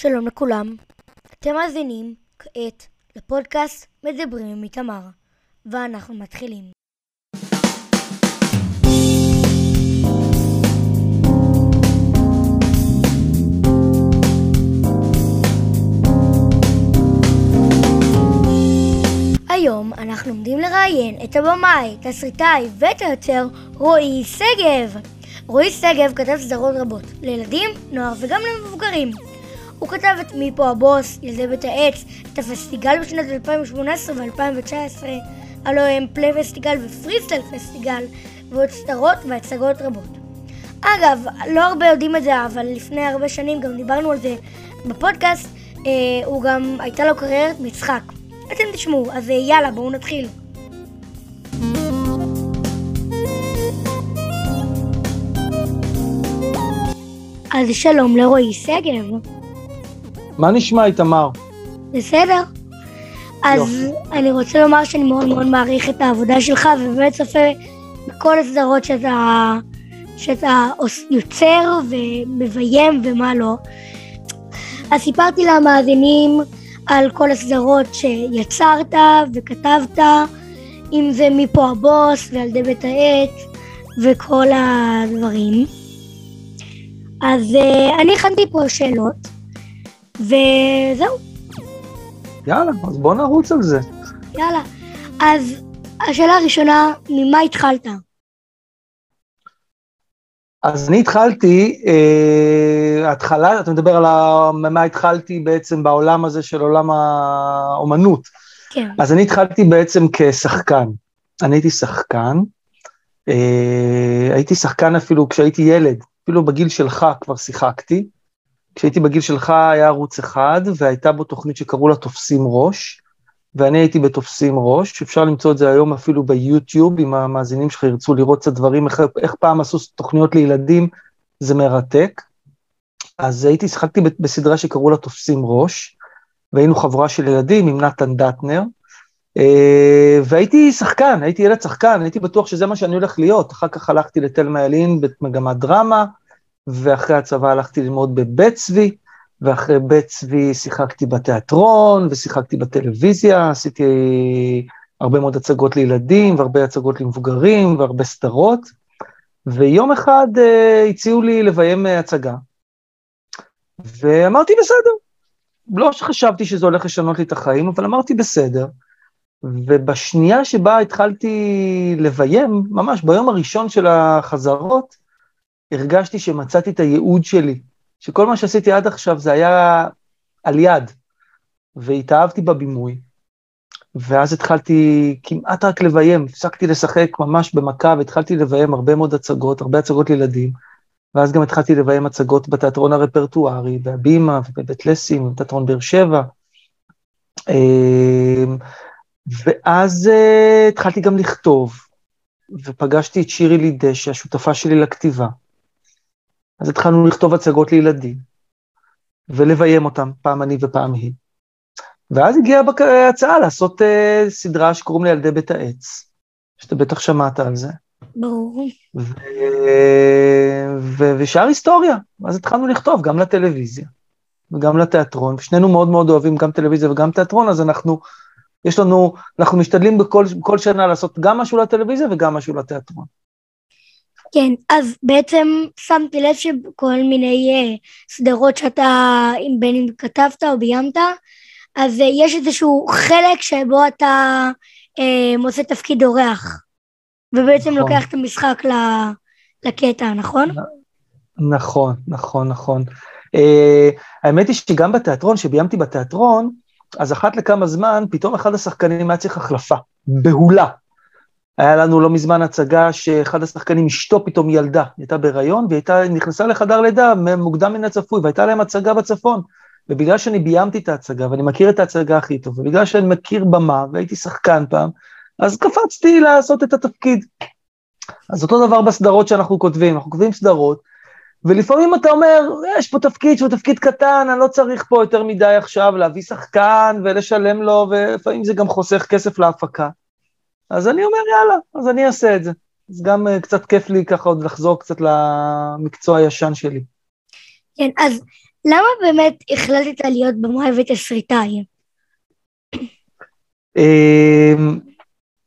שלום לכולם, אתם מאזינים כעת לפודקאסט מדברים עם איתמר, ואנחנו מתחילים. היום אנחנו עומדים לראיין את הבמאי, תסריטאי ואת היוצר רועי שגב. רועי שגב כתב סדרות רבות, לילדים, נוער וגם למבוגרים. הוא כתב את מי פה הבוס, ילדי בית העץ, את הפסטיגל בשנת 2018 ו-2019, הלוא הם פלי פסטיגל ופריסטייל פסטיגל, ועוד סדרות והצגות רבות. אגב, לא הרבה יודעים את זה, אבל לפני הרבה שנים גם דיברנו על זה בפודקאסט, אה, הוא גם, הייתה לו קריירת משחק. אתם תשמעו, אז אה, יאללה, בואו נתחיל. אז שלום לרועי שגב. מה נשמע, איתמר? בסדר. אז יופי. אני רוצה לומר שאני מאוד מאוד מעריך את העבודה שלך, ובאמת צופה בכל הסדרות שאתה, שאתה יוצר ומביים ומה לא. אז סיפרתי למאזינים על כל הסדרות שיצרת וכתבת, אם זה מפה הבוס וילדי בית העט וכל הדברים. אז אה, אני הכנתי פה שאלות, וזהו. יאללה, אז בוא נרוץ על זה. יאללה. אז השאלה הראשונה, ממה התחלת? אז אני התחלתי, אה, התחלה, אתה מדבר על ה- ממה התחלתי בעצם בעולם הזה של עולם האומנות. כן. אז אני התחלתי בעצם כשחקן. אני הייתי שחקן, אה, הייתי שחקן אפילו כשהייתי ילד, אפילו בגיל שלך כבר שיחקתי. כשהייתי בגיל שלך היה ערוץ אחד, והייתה בו תוכנית שקראו לה תופסים ראש, ואני הייתי בתופסים ראש, אפשר למצוא את זה היום אפילו ביוטיוב, אם המאזינים שלך ירצו לראות קצת דברים, איך, איך פעם עשו תוכניות לילדים, זה מרתק. אז הייתי, שיחקתי בסדרה שקראו לה תופסים ראש, והיינו חבורה של ילדים עם נתן דטנר, אה, והייתי שחקן, הייתי ילד שחקן, הייתי בטוח שזה מה שאני הולך להיות. אחר כך הלכתי לתלמה ילין במגמת דרמה, ואחרי הצבא הלכתי ללמוד בבית צבי, ואחרי בית צבי שיחקתי בתיאטרון, ושיחקתי בטלוויזיה, עשיתי הרבה מאוד הצגות לילדים, והרבה הצגות למבוגרים, והרבה סדרות. ויום אחד uh, הציעו לי לביים אה, הצגה, ואמרתי בסדר. לא שחשבתי שזה הולך לשנות לי את החיים, אבל אמרתי בסדר. ובשנייה שבה התחלתי לביים, ממש ביום הראשון של החזרות, הרגשתי שמצאתי את הייעוד שלי, שכל מה שעשיתי עד עכשיו זה היה על יד, והתאהבתי בבימוי, ואז התחלתי כמעט רק לביים, הפסקתי לשחק ממש במכה, והתחלתי לביים הרבה מאוד הצגות, הרבה הצגות לילדים, ואז גם התחלתי לביים הצגות בתיאטרון הרפרטוארי, בהבימה ובבית לסין, בתיאטרון באר שבע. אמ, ואז uh, התחלתי גם לכתוב, ופגשתי את שירי לידשי, השותפה שלי לכתיבה. אז התחלנו לכתוב הצגות לילדים, ולביים אותם, פעם אני ופעם היא. ואז הגיעה הצעה לעשות uh, סדרה שקוראים לה ילדי בית העץ, שאתה בטח שמעת על זה. ברור. ושאר היסטוריה. אז התחלנו לכתוב גם לטלוויזיה וגם לתיאטרון, ושנינו מאוד מאוד אוהבים גם טלוויזיה וגם תיאטרון, אז אנחנו, יש לנו, אנחנו משתדלים בכל, בכל שנה לעשות גם משהו לטלוויזיה וגם משהו לתיאטרון. כן, אז בעצם שמתי לב שכל מיני אה, סדרות שאתה, אם בין אם כתבת או ביימת, אז אה, יש איזשהו חלק שבו אתה אה, עושה תפקיד אורח, ובעצם נכון. לוקח את המשחק ל- לקטע, נכון? נכון, נכון, נכון. Uh, האמת היא שגם בתיאטרון, שביימתי בתיאטרון, אז אחת לכמה זמן, פתאום אחד השחקנים היה צריך החלפה, בהולה. היה לנו לא מזמן הצגה שאחד השחקנים, אשתו פתאום ילדה, היא הייתה בהיריון, והיא נכנסה לחדר לידה מוקדם מן הצפוי, והייתה להם הצגה בצפון. ובגלל שאני ביימתי את ההצגה, ואני מכיר את ההצגה הכי טוב, ובגלל שאני מכיר במה, והייתי שחקן פעם, אז קפצתי לעשות את התפקיד. אז אותו דבר בסדרות שאנחנו כותבים, אנחנו כותבים סדרות, ולפעמים אתה אומר, יש פה תפקיד שהוא תפקיד קטן, אני לא צריך פה יותר מדי עכשיו להביא שחקן ולשלם לו, ולפעמים זה גם חוסך כסף להפקה. אז אני אומר, יאללה, אז אני אעשה את זה. אז גם uh, קצת כיף לי ככה עוד לחזור קצת למקצוע הישן שלי. כן, אז למה באמת החלטת להיות במאי ותסריטאי? אמ,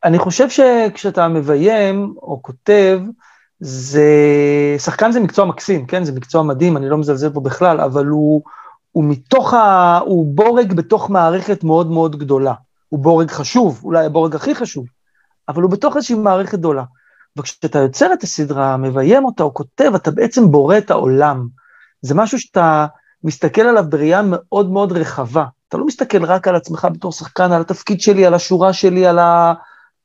אני חושב שכשאתה מביים או כותב, זה, שחקן זה מקצוע מקסים, כן? זה מקצוע מדהים, אני לא מזלזל פה בכלל, אבל הוא, הוא מתוך ה... הוא בורג בתוך מערכת מאוד מאוד גדולה. הוא בורג חשוב, אולי הבורג הכי חשוב, אבל הוא בתוך איזושהי מערכת גדולה. וכשאתה יוצר את הסדרה, מביים אותה או כותב, אתה בעצם בורא את העולם. זה משהו שאתה מסתכל עליו בראייה מאוד מאוד רחבה. אתה לא מסתכל רק על עצמך בתור שחקן, על התפקיד שלי, על השורה שלי, על, ה...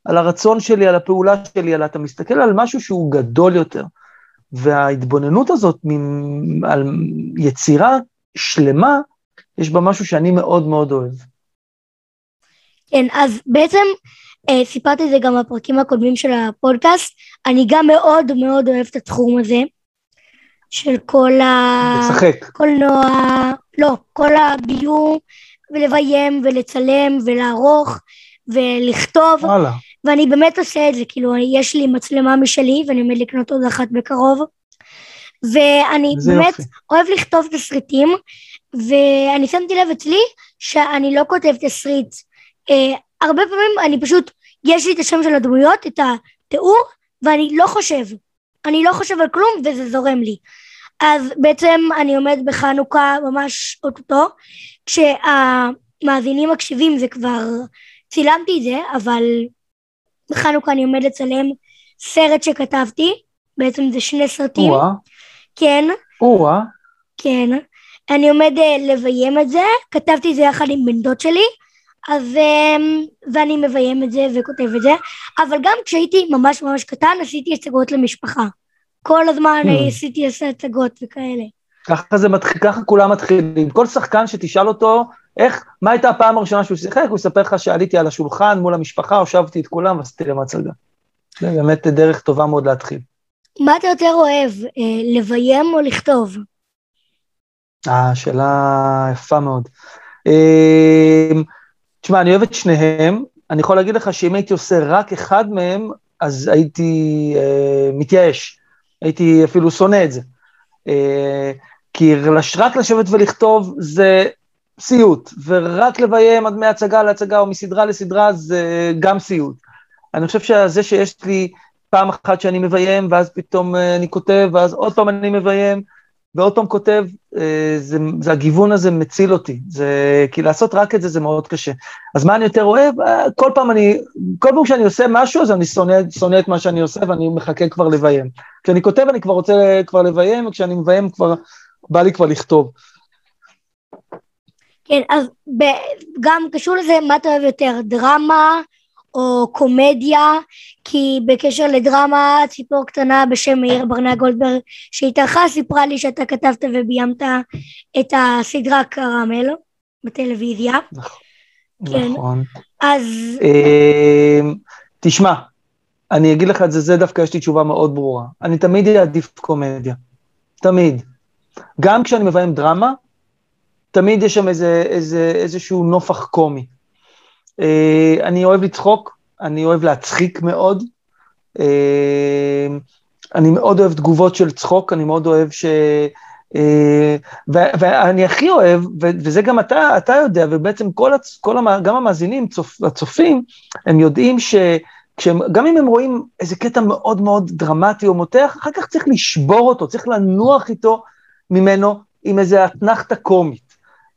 על הרצון שלי, על הפעולה שלי, אלא אתה מסתכל על משהו שהוא גדול יותר. וההתבוננות הזאת מ... על יצירה שלמה, יש בה משהו שאני מאוד מאוד אוהב. כן, אז בעצם סיפרתי את זה גם בפרקים הקודמים של הפודקאסט, אני גם מאוד מאוד אוהב את התחום הזה, של כל ה... לשחק. קולנוע, לא, כל הביום, ולביים, ולצלם, ולערוך, ולכתוב. וואלה. ואני באמת עושה את זה, כאילו, יש לי מצלמה משלי, ואני עומד לקנות עוד אחת בקרוב. ואני באמת יופי. אוהב לכתוב תסריטים, ואני שמתי לב אצלי שאני לא כותב תסריט. הרבה פעמים אני פשוט, יש לי את השם של הדמויות, את התיאור, ואני לא חושב. אני לא חושב על כלום וזה זורם לי. אז בעצם אני עומד בחנוכה ממש אוטוטו, כשהמאזינים מקשיבים זה כבר, צילמתי את זה, אבל בחנוכה אני עומד לצלם סרט שכתבתי, בעצם זה שני סרטים. או-אה, כן, או-אה, כן. אני עומד אה, לביים את זה, כתבתי את זה יחד עם בן דוד שלי, אז, אה, ואני מביים את זה וכותב את זה, אבל גם כשהייתי ממש ממש קטן עשיתי הצגות למשפחה. כל הזמן. אה, עשיתי הצגות וכאלה. ככה זה מתחיל, ככה כולם מתחילים. כל שחקן שתשאל אותו, איך, מה הייתה הפעם הראשונה שהוא שיחק, הוא יספר לך שעליתי על השולחן מול המשפחה, הושבתי את כולם ועשיתי להם הצגה. זה באמת דרך טובה מאוד להתחיל. מה אתה יותר אוהב, אה, לביים או לכתוב? אה, שאלה יפה מאוד. תשמע, אני אוהב את שניהם, אני יכול להגיד לך שאם הייתי עושה רק אחד מהם, אז הייתי אה, מתייאש, הייתי אפילו שונא את זה. אה, כי רק לשבת ולכתוב זה סיוט, ורק לביים עד מהצגה להצגה או מסדרה לסדרה זה גם סיוט. אני חושב שזה שיש לי פעם אחת שאני מביים, ואז פתאום אה, אני כותב, ואז עוד פעם אני מביים, ועוד פעם כותב, אה, זה, זה הגיוון הזה מציל אותי, זה, כי לעשות רק את זה זה מאוד קשה. אז מה אני יותר אוהב? אה, כל פעם אני, כל פעם שאני עושה משהו, אז אני שונא, שונא את מה שאני עושה ואני מחכה כבר לביים. כשאני כותב אני כבר רוצה כבר לביים, וכשאני מביים כבר, בא לי כבר לכתוב. כן, אז ב- גם קשור לזה, מה אתה אוהב יותר, דרמה או קומדיה? כי בקשר לדרמה, ציפור קטנה בשם מאיר ברנע גולדברג שהתארחה סיפרה לי שאתה כתבת וביימת את הסדרה קרמל בטלוויזיה. כן. נכון. אז אה, תשמע, אני אגיד לך את זה, זה דווקא יש לי תשובה מאוד ברורה. אני תמיד אעדיף קומדיה. תמיד. גם כשאני מביים דרמה, תמיד יש שם איזה, איזה, איזשהו נופח קומי. אה, אני אוהב לצחוק, אני אוהב להצחיק מאוד. אה, אני מאוד אוהב תגובות של צחוק, אני מאוד אוהב ש... ו- ואני הכי אוהב, וזה גם אתה, אתה יודע, ובעצם כל, הצ- כל המ- גם המאזינים, צופ, הצופים, הם יודעים שגם אם הם רואים איזה קטע מאוד מאוד דרמטי או מותח, אחר כך צריך לשבור אותו, צריך לנוח איתו ממנו עם איזה אתנחתא קומית.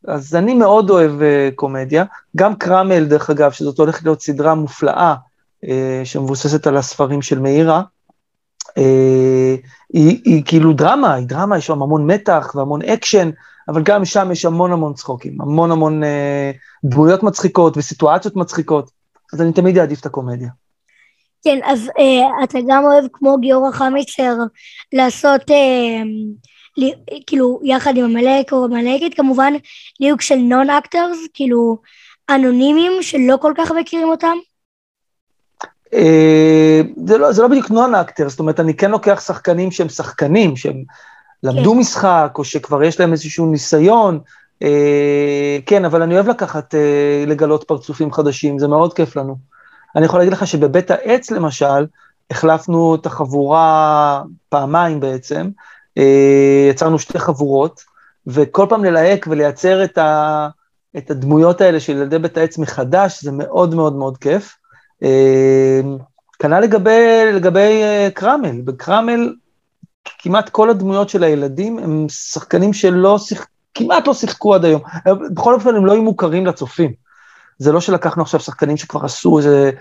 אז אני מאוד אוהב uh, קומדיה, גם קרמל, דרך אגב, שזאת הולכת להיות סדרה מופלאה, uh, שמבוססת על הספרים של מאירה, uh, היא, היא כאילו דרמה, היא דרמה, יש שם המון מתח והמון אקשן, אבל גם שם יש המון המון צחוקים, המון המון uh, דמויות מצחיקות וסיטואציות מצחיקות, אז אני תמיד אעדיף את הקומדיה. כן, אז אה, אתה גם אוהב כמו גיורא חמיצר לעשות לי, כאילו יחד עם המלאק או המלאקית כמובן ליהוק של non actors, כאילו אנונימיים שלא כל כך מכירים אותם. אה, זה לא, זה לא בדיוק non actor, זאת אומרת, אני כן לוקח שחקנים שהם שחקנים, שהם למדו כן. משחק, או שכבר יש להם איזשהו ניסיון, אה, כן, אבל אני אוהב לקחת, אה, לגלות פרצופים חדשים, זה מאוד כיף לנו. אני יכול להגיד לך שבבית העץ, למשל, החלפנו את החבורה פעמיים בעצם, יצרנו שתי חבורות, וכל פעם ללהק ולייצר את, ה, את הדמויות האלה של ילדי בית העץ מחדש, זה מאוד מאוד מאוד כיף. אה, כנ"ל לגבי, לגבי אה, קרמל, בקרמל כמעט כל הדמויות של הילדים הם שחקנים שלא שיחקו, כמעט לא שיחקו עד היום. בכל אופן הם לא היו מוכרים לצופים. זה לא שלקחנו עכשיו שחקנים שכבר עשו איזה,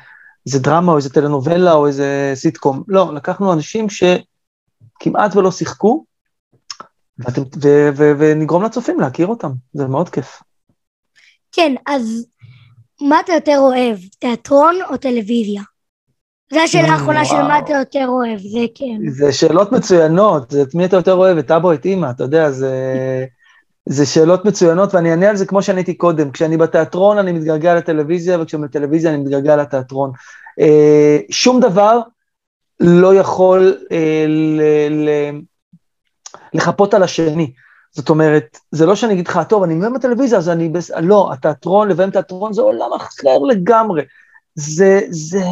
איזה דרמה או איזה טלנובלה או איזה סיטקום, לא, לקחנו אנשים שכמעט ולא שיחקו, ואתם, ו, ו, ו, ונגרום לצופים להכיר אותם, זה מאוד כיף. כן, אז מה אתה יותר אוהב, תיאטרון או טלוויזיה? זו השאלה האחרונה של מה אתה יותר אוהב, זה כן. זה שאלות מצוינות, את מי אתה יותר אוהב, את אבו, את אימא, אתה יודע, זה, זה שאלות מצוינות, ואני אענה על זה כמו שעניתי קודם. כשאני בתיאטרון אני מתגעגע לטלוויזיה, וכשאני בטלוויזיה אני מתגעגע לתיאטרון. אה, שום דבר לא יכול אה, ל, ל, לחפות על השני. זאת אומרת, זה לא שאני אגיד לך, טוב, אני מבין בטלוויזיה, אז אני... בס... לא, התיאטרון לבין תיאטרון זה עולם אחר לגמרי. זה, זה,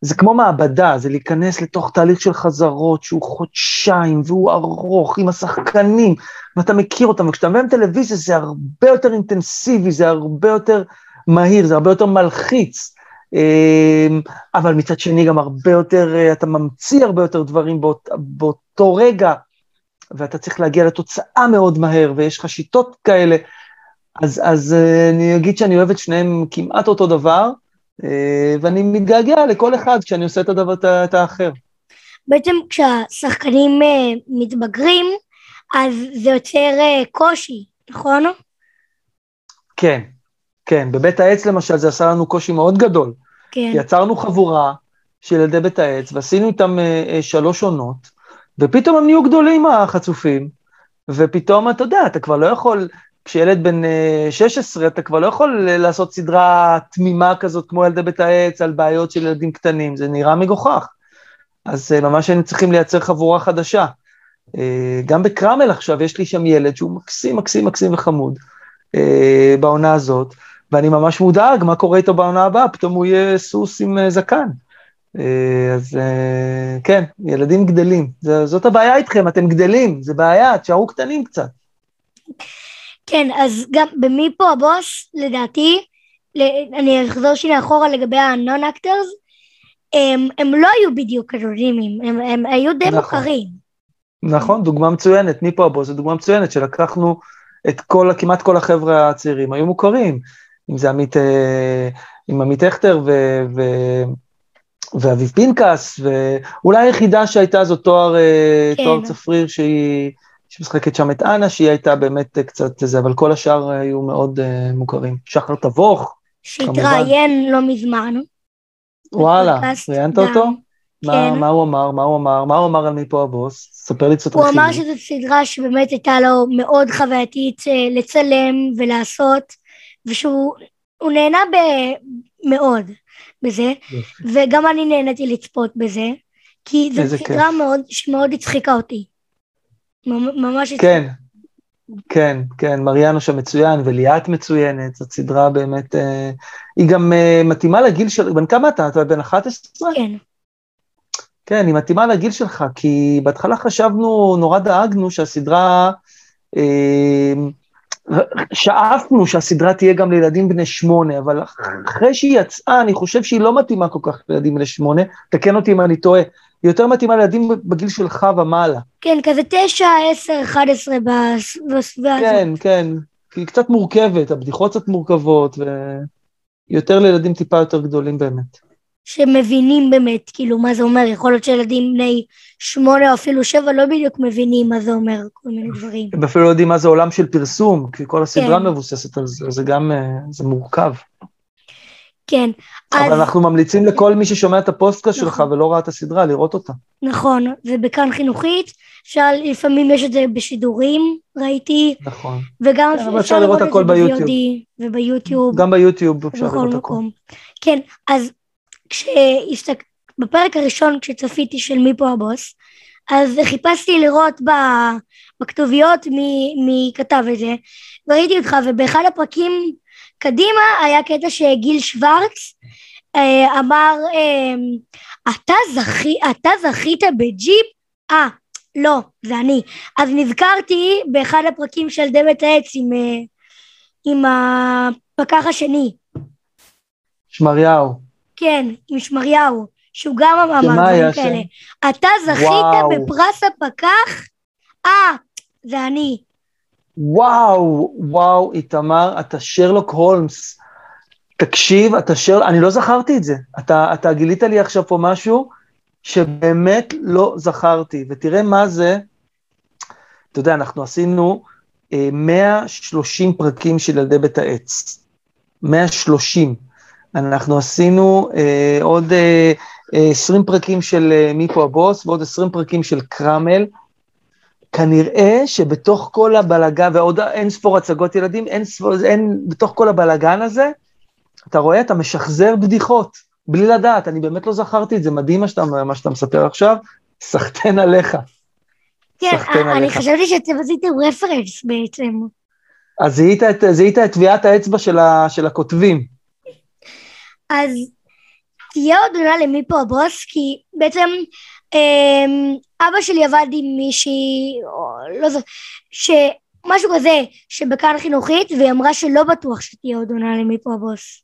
זה כמו מעבדה, זה להיכנס לתוך תהליך של חזרות שהוא חודשיים והוא ארוך עם השחקנים, ואתה מכיר אותם, וכשאתה מבין טלוויזיה זה הרבה יותר אינטנסיבי, זה הרבה יותר מהיר, זה הרבה יותר מלחיץ. אמ, אבל מצד שני גם הרבה יותר, אה, אתה ממציא הרבה יותר דברים באות, באותו רגע, ואתה צריך להגיע לתוצאה מאוד מהר, ויש לך שיטות כאלה. אז, אז אה, אני אגיד שאני אוהב את שניהם כמעט אותו דבר, אה, ואני מתגעגע לכל אחד כשאני עושה את הדבר, את האחר. בעצם כשהשחקנים מתבגרים, אז זה יוצר קושי, נכון? כן, כן. בבית העץ למשל זה עשה לנו קושי מאוד גדול. כן. יצרנו חבורה של ילדי בית העץ, ועשינו איתם שלוש עונות, ופתאום הם נהיו גדולים החצופים, ופתאום, אתה יודע, אתה כבר לא יכול כשילד בן 16, אה, אתה כבר לא יכול לעשות סדרה תמימה כזאת כמו ילדי בית העץ על בעיות של ילדים קטנים, זה נראה מגוחך. אז אה, ממש היינו צריכים לייצר חבורה חדשה. אה, גם בקרמל עכשיו יש לי שם ילד שהוא מקסים, מקסים, מקסים וחמוד בעונה הזאת, ואני ממש מודאג מה קורה איתו בעונה הבאה, פתאום הוא יהיה סוס עם זקן. אז כן, ילדים גדלים, זאת הבעיה איתכם, אתם גדלים, זה בעיה, תשארו קטנים קצת. כן, אז גם במי פה הבוס, לדעתי, אני אחזור שנייה אחורה לגבי הנון אקטרס, הם, הם לא היו בדיוק אנונימיים, הם, הם היו די נכון. מוכרים. נכון, דוגמה מצוינת, מי פה הבוס, זו דוגמה מצוינת, שלקחנו את כל, כמעט כל החבר'ה הצעירים, היו מוכרים, אם זה עמית, אה, עם עמית הכטר ו... ו ואביב פנקס, ואולי היחידה שהייתה זו תואר, אה, כן. תואר צפריר שהיא שמשחקת שם את אנה, שהיא הייתה באמת קצת זה, אבל כל השאר היו מאוד uh, מוכרים. שחר תבוך, שהתראיין לא מזמן. וואלה, ראיינת אותו? כן. מה, מה הוא אמר? מה הוא אמר? מה הוא אמר על מי פה הבוס? ספר לי קצת רכיבים. הוא אמר שזו סדרה שבאמת הייתה לו מאוד חווייתית אה, לצלם ולעשות, ושהוא נהנה ב, מאוד בזה, וגם אני נהניתי לצפות בזה, כי זו סדרה מאוד, שמאוד הצחיקה אותי. ממש... כן, כן, כן, מריאנו שם מצוין, וליאת מצוינת, זאת סדרה באמת, אה, היא גם אה, מתאימה לגיל של, בן כמה אתה? אתה בן 11? כן. כן, היא מתאימה לגיל שלך, כי בהתחלה חשבנו, נורא דאגנו שהסדרה, אה, שאפנו שהסדרה תהיה גם לילדים בני שמונה, אבל אחרי שהיא יצאה, אני חושב שהיא לא מתאימה כל כך לילדים בני שמונה, תקן אותי אם אני טועה. היא יותר מתאימה לילדים בגיל שלך ומעלה. כן, כזה תשע, עשר, אחד עשרה בסביבה הזאת. כן, כן, כי היא קצת מורכבת, הבדיחות קצת מורכבות, ויותר לילדים טיפה יותר גדולים באמת. שמבינים באמת, כאילו, מה זה אומר, יכול להיות שילדים בני שמונה או אפילו שבע לא בדיוק מבינים מה זה אומר, כל מיני דברים. הם אפילו לא יודעים מה זה עולם של פרסום, כי כל הסדרה כן. מבוססת על זה, זה גם, אה, זה מורכב. כן. אבל אז... אנחנו ממליצים לכל מי ששומע את הפודקאסט נכון. שלך ולא ראה את הסדרה, לראות אותה. נכון, זה בכאן חינוכית, אפשר, לפעמים יש את זה בשידורים, ראיתי. נכון. וגם כן, אפשר, אפשר לראות הכל ביוטיוב. וביוטיוב. גם ביוטיוב אפשר לראות הכל. כן, אז כשהסתק... בפרק הראשון כשצפיתי של מי פה הבוס, אז חיפשתי לראות ב... בכתוביות מי, מי כתב את זה, וראיתי אותך, ובאחד הפרקים קדימה היה קטע שגיל שוורץ אה, אמר, אה, אתה, זכי, אתה זכית בג'יפ? אה, לא, זה אני. אז נזכרתי באחד הפרקים של דמת העץ עם, אה, עם הפקח השני. שמריהו. כן, עם שמריהו, שהוא גם אמר דברים כאלה. אתה זכית וואו. בפרס הפקח? אה, זה אני. וואו, וואו, איתמר, אתה שרלוק הולמס. תקשיב, אתה שרלוק, אני לא זכרתי את זה. אתה, אתה גילית לי עכשיו פה משהו שבאמת לא זכרתי, ותראה מה זה, אתה יודע, אנחנו עשינו אה, 130 פרקים של ילדי בית העץ. 130. אנחנו עשינו אה, עוד אה, 20 פרקים של אה, מיפו הבוס ועוד 20 פרקים של קרמל. כנראה שבתוך כל הבלגן, ועוד אין ספור הצגות ילדים, אין ספור, אין, בתוך כל הבלגן הזה, אתה רואה, אתה משחזר בדיחות, בלי לדעת, אני באמת לא זכרתי את זה, מדהים מה שאתה, מה שאתה מספר עכשיו, סחטיין עליך. כן, אני חשבתי שאתם עשיתם רפרנס בעצם. אז זיהית את, זיהית את טביעת האצבע של, ה, של הכותבים. אז תהיה עוד עונה למי פה הבוס, כי בעצם אמ, אבא שלי עבד עם מישהי, או לא זוכר, שמשהו כזה, שבכאן חינוכית, והיא אמרה שלא בטוח שתהיה עוד עונה למי פה הבוס.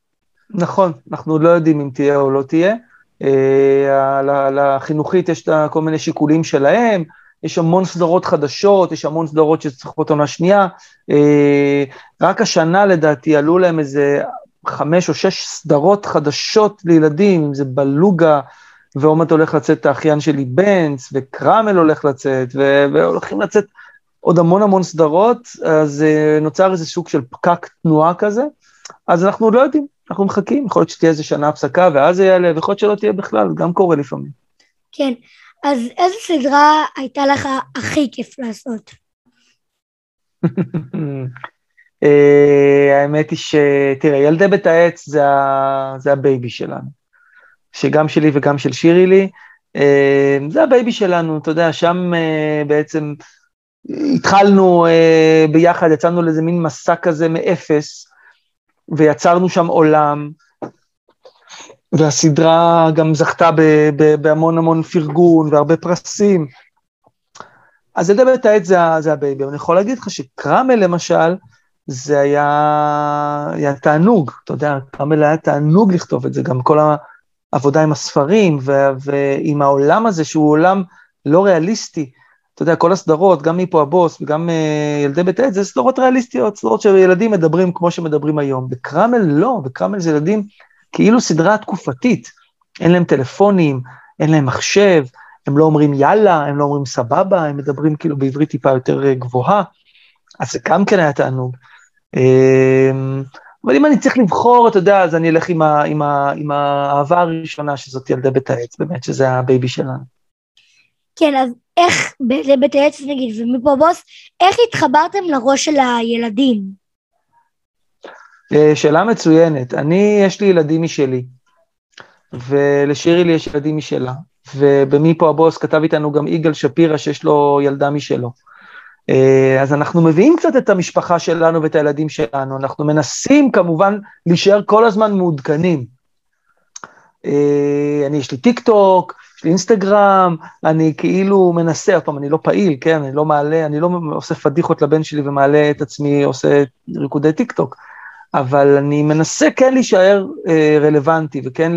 נכון, אנחנו לא יודעים אם תהיה או לא תהיה. אה, לחינוכית יש כל מיני שיקולים שלהם, יש המון סדרות חדשות, יש המון סדרות שצריכות עונה שנייה. אה, רק השנה לדעתי עלו להם איזה חמש או שש סדרות חדשות לילדים, אם זה בלוגה, ועוד מעט הולך לצאת האחיין שלי בנץ, וקרמל הולך לצאת, והולכים לצאת עוד המון המון סדרות, אז אה, נוצר איזה סוג של פקק תנועה כזה, אז אנחנו לא יודעים, אנחנו מחכים, יכול להיות שתהיה איזה שנה הפסקה ואז זה יעלה, ויכול להיות שלא תהיה בכלל, גם קורה לפעמים. כן, אז איזה סדרה הייתה לך הכי כיף לעשות? אה, האמת היא ש... תראה, ילדי בית העץ זה, ה... זה ה baby שלנו. שגם שלי וגם של שירי לי, אה, זה ה baby שלנו, אתה יודע, שם אה, בעצם התחלנו ביחד, יצאנו לאיזה מין מסע כזה מאפס, ויצרנו שם עולם, והסדרה גם זכתה בהמון המון פרגון והרבה פרסים. אז ילדי בית העץ זה, זה ה baby, אבל אני יכול להגיד לך שקרמל למשל, זה היה, היה תענוג, אתה יודע, קרמל היה תענוג לכתוב את זה, גם כל העבודה עם הספרים ועם העולם הזה, שהוא עולם לא ריאליסטי. אתה יודע, כל הסדרות, גם מי פה הבוס וגם אה, ילדי בית עץ, זה סדרות ריאליסטיות, סדרות שילדים מדברים כמו שמדברים היום. בקרמל לא, בקרמל זה ילדים כאילו סדרה תקופתית. אין להם טלפונים, אין להם מחשב, הם לא אומרים יאללה, הם לא אומרים סבבה, הם מדברים כאילו בעברית טיפה יותר אה, גבוהה. אז זה גם כן היה תענוג. אמ, אבל אם אני צריך לבחור, אתה יודע, אז אני אלך עם, ה, עם, ה, עם האהבה הראשונה, שזאת ילדי בית העץ, באמת, שזה ה baby שלנו. כן, אז איך, לבית העץ נגיד, ומי פה הבוס, איך התחברתם לראש של הילדים? אה, שאלה מצוינת. אני, יש לי ילדים משלי, ולשירי לי יש ילדים משלה, ובמפה הבוס כתב איתנו גם יגאל שפירא, שיש לו ילדה משלו. אה, אז אנחנו מביאים קצת את המשפחה שלנו ואת הילדים שלנו, אנחנו מנסים כמובן להישאר כל הזמן מעודכנים. אה, אני, יש לי טיק טוק, יש לי אינסטגרם, אני כאילו מנסה, עוד פעם, אני לא פעיל, כן, אני לא מעלה, אני לא עושה פדיחות לבן שלי ומעלה את עצמי, עושה ריקודי טיק טוק, אבל אני מנסה כן להישאר אה, רלוונטי וכן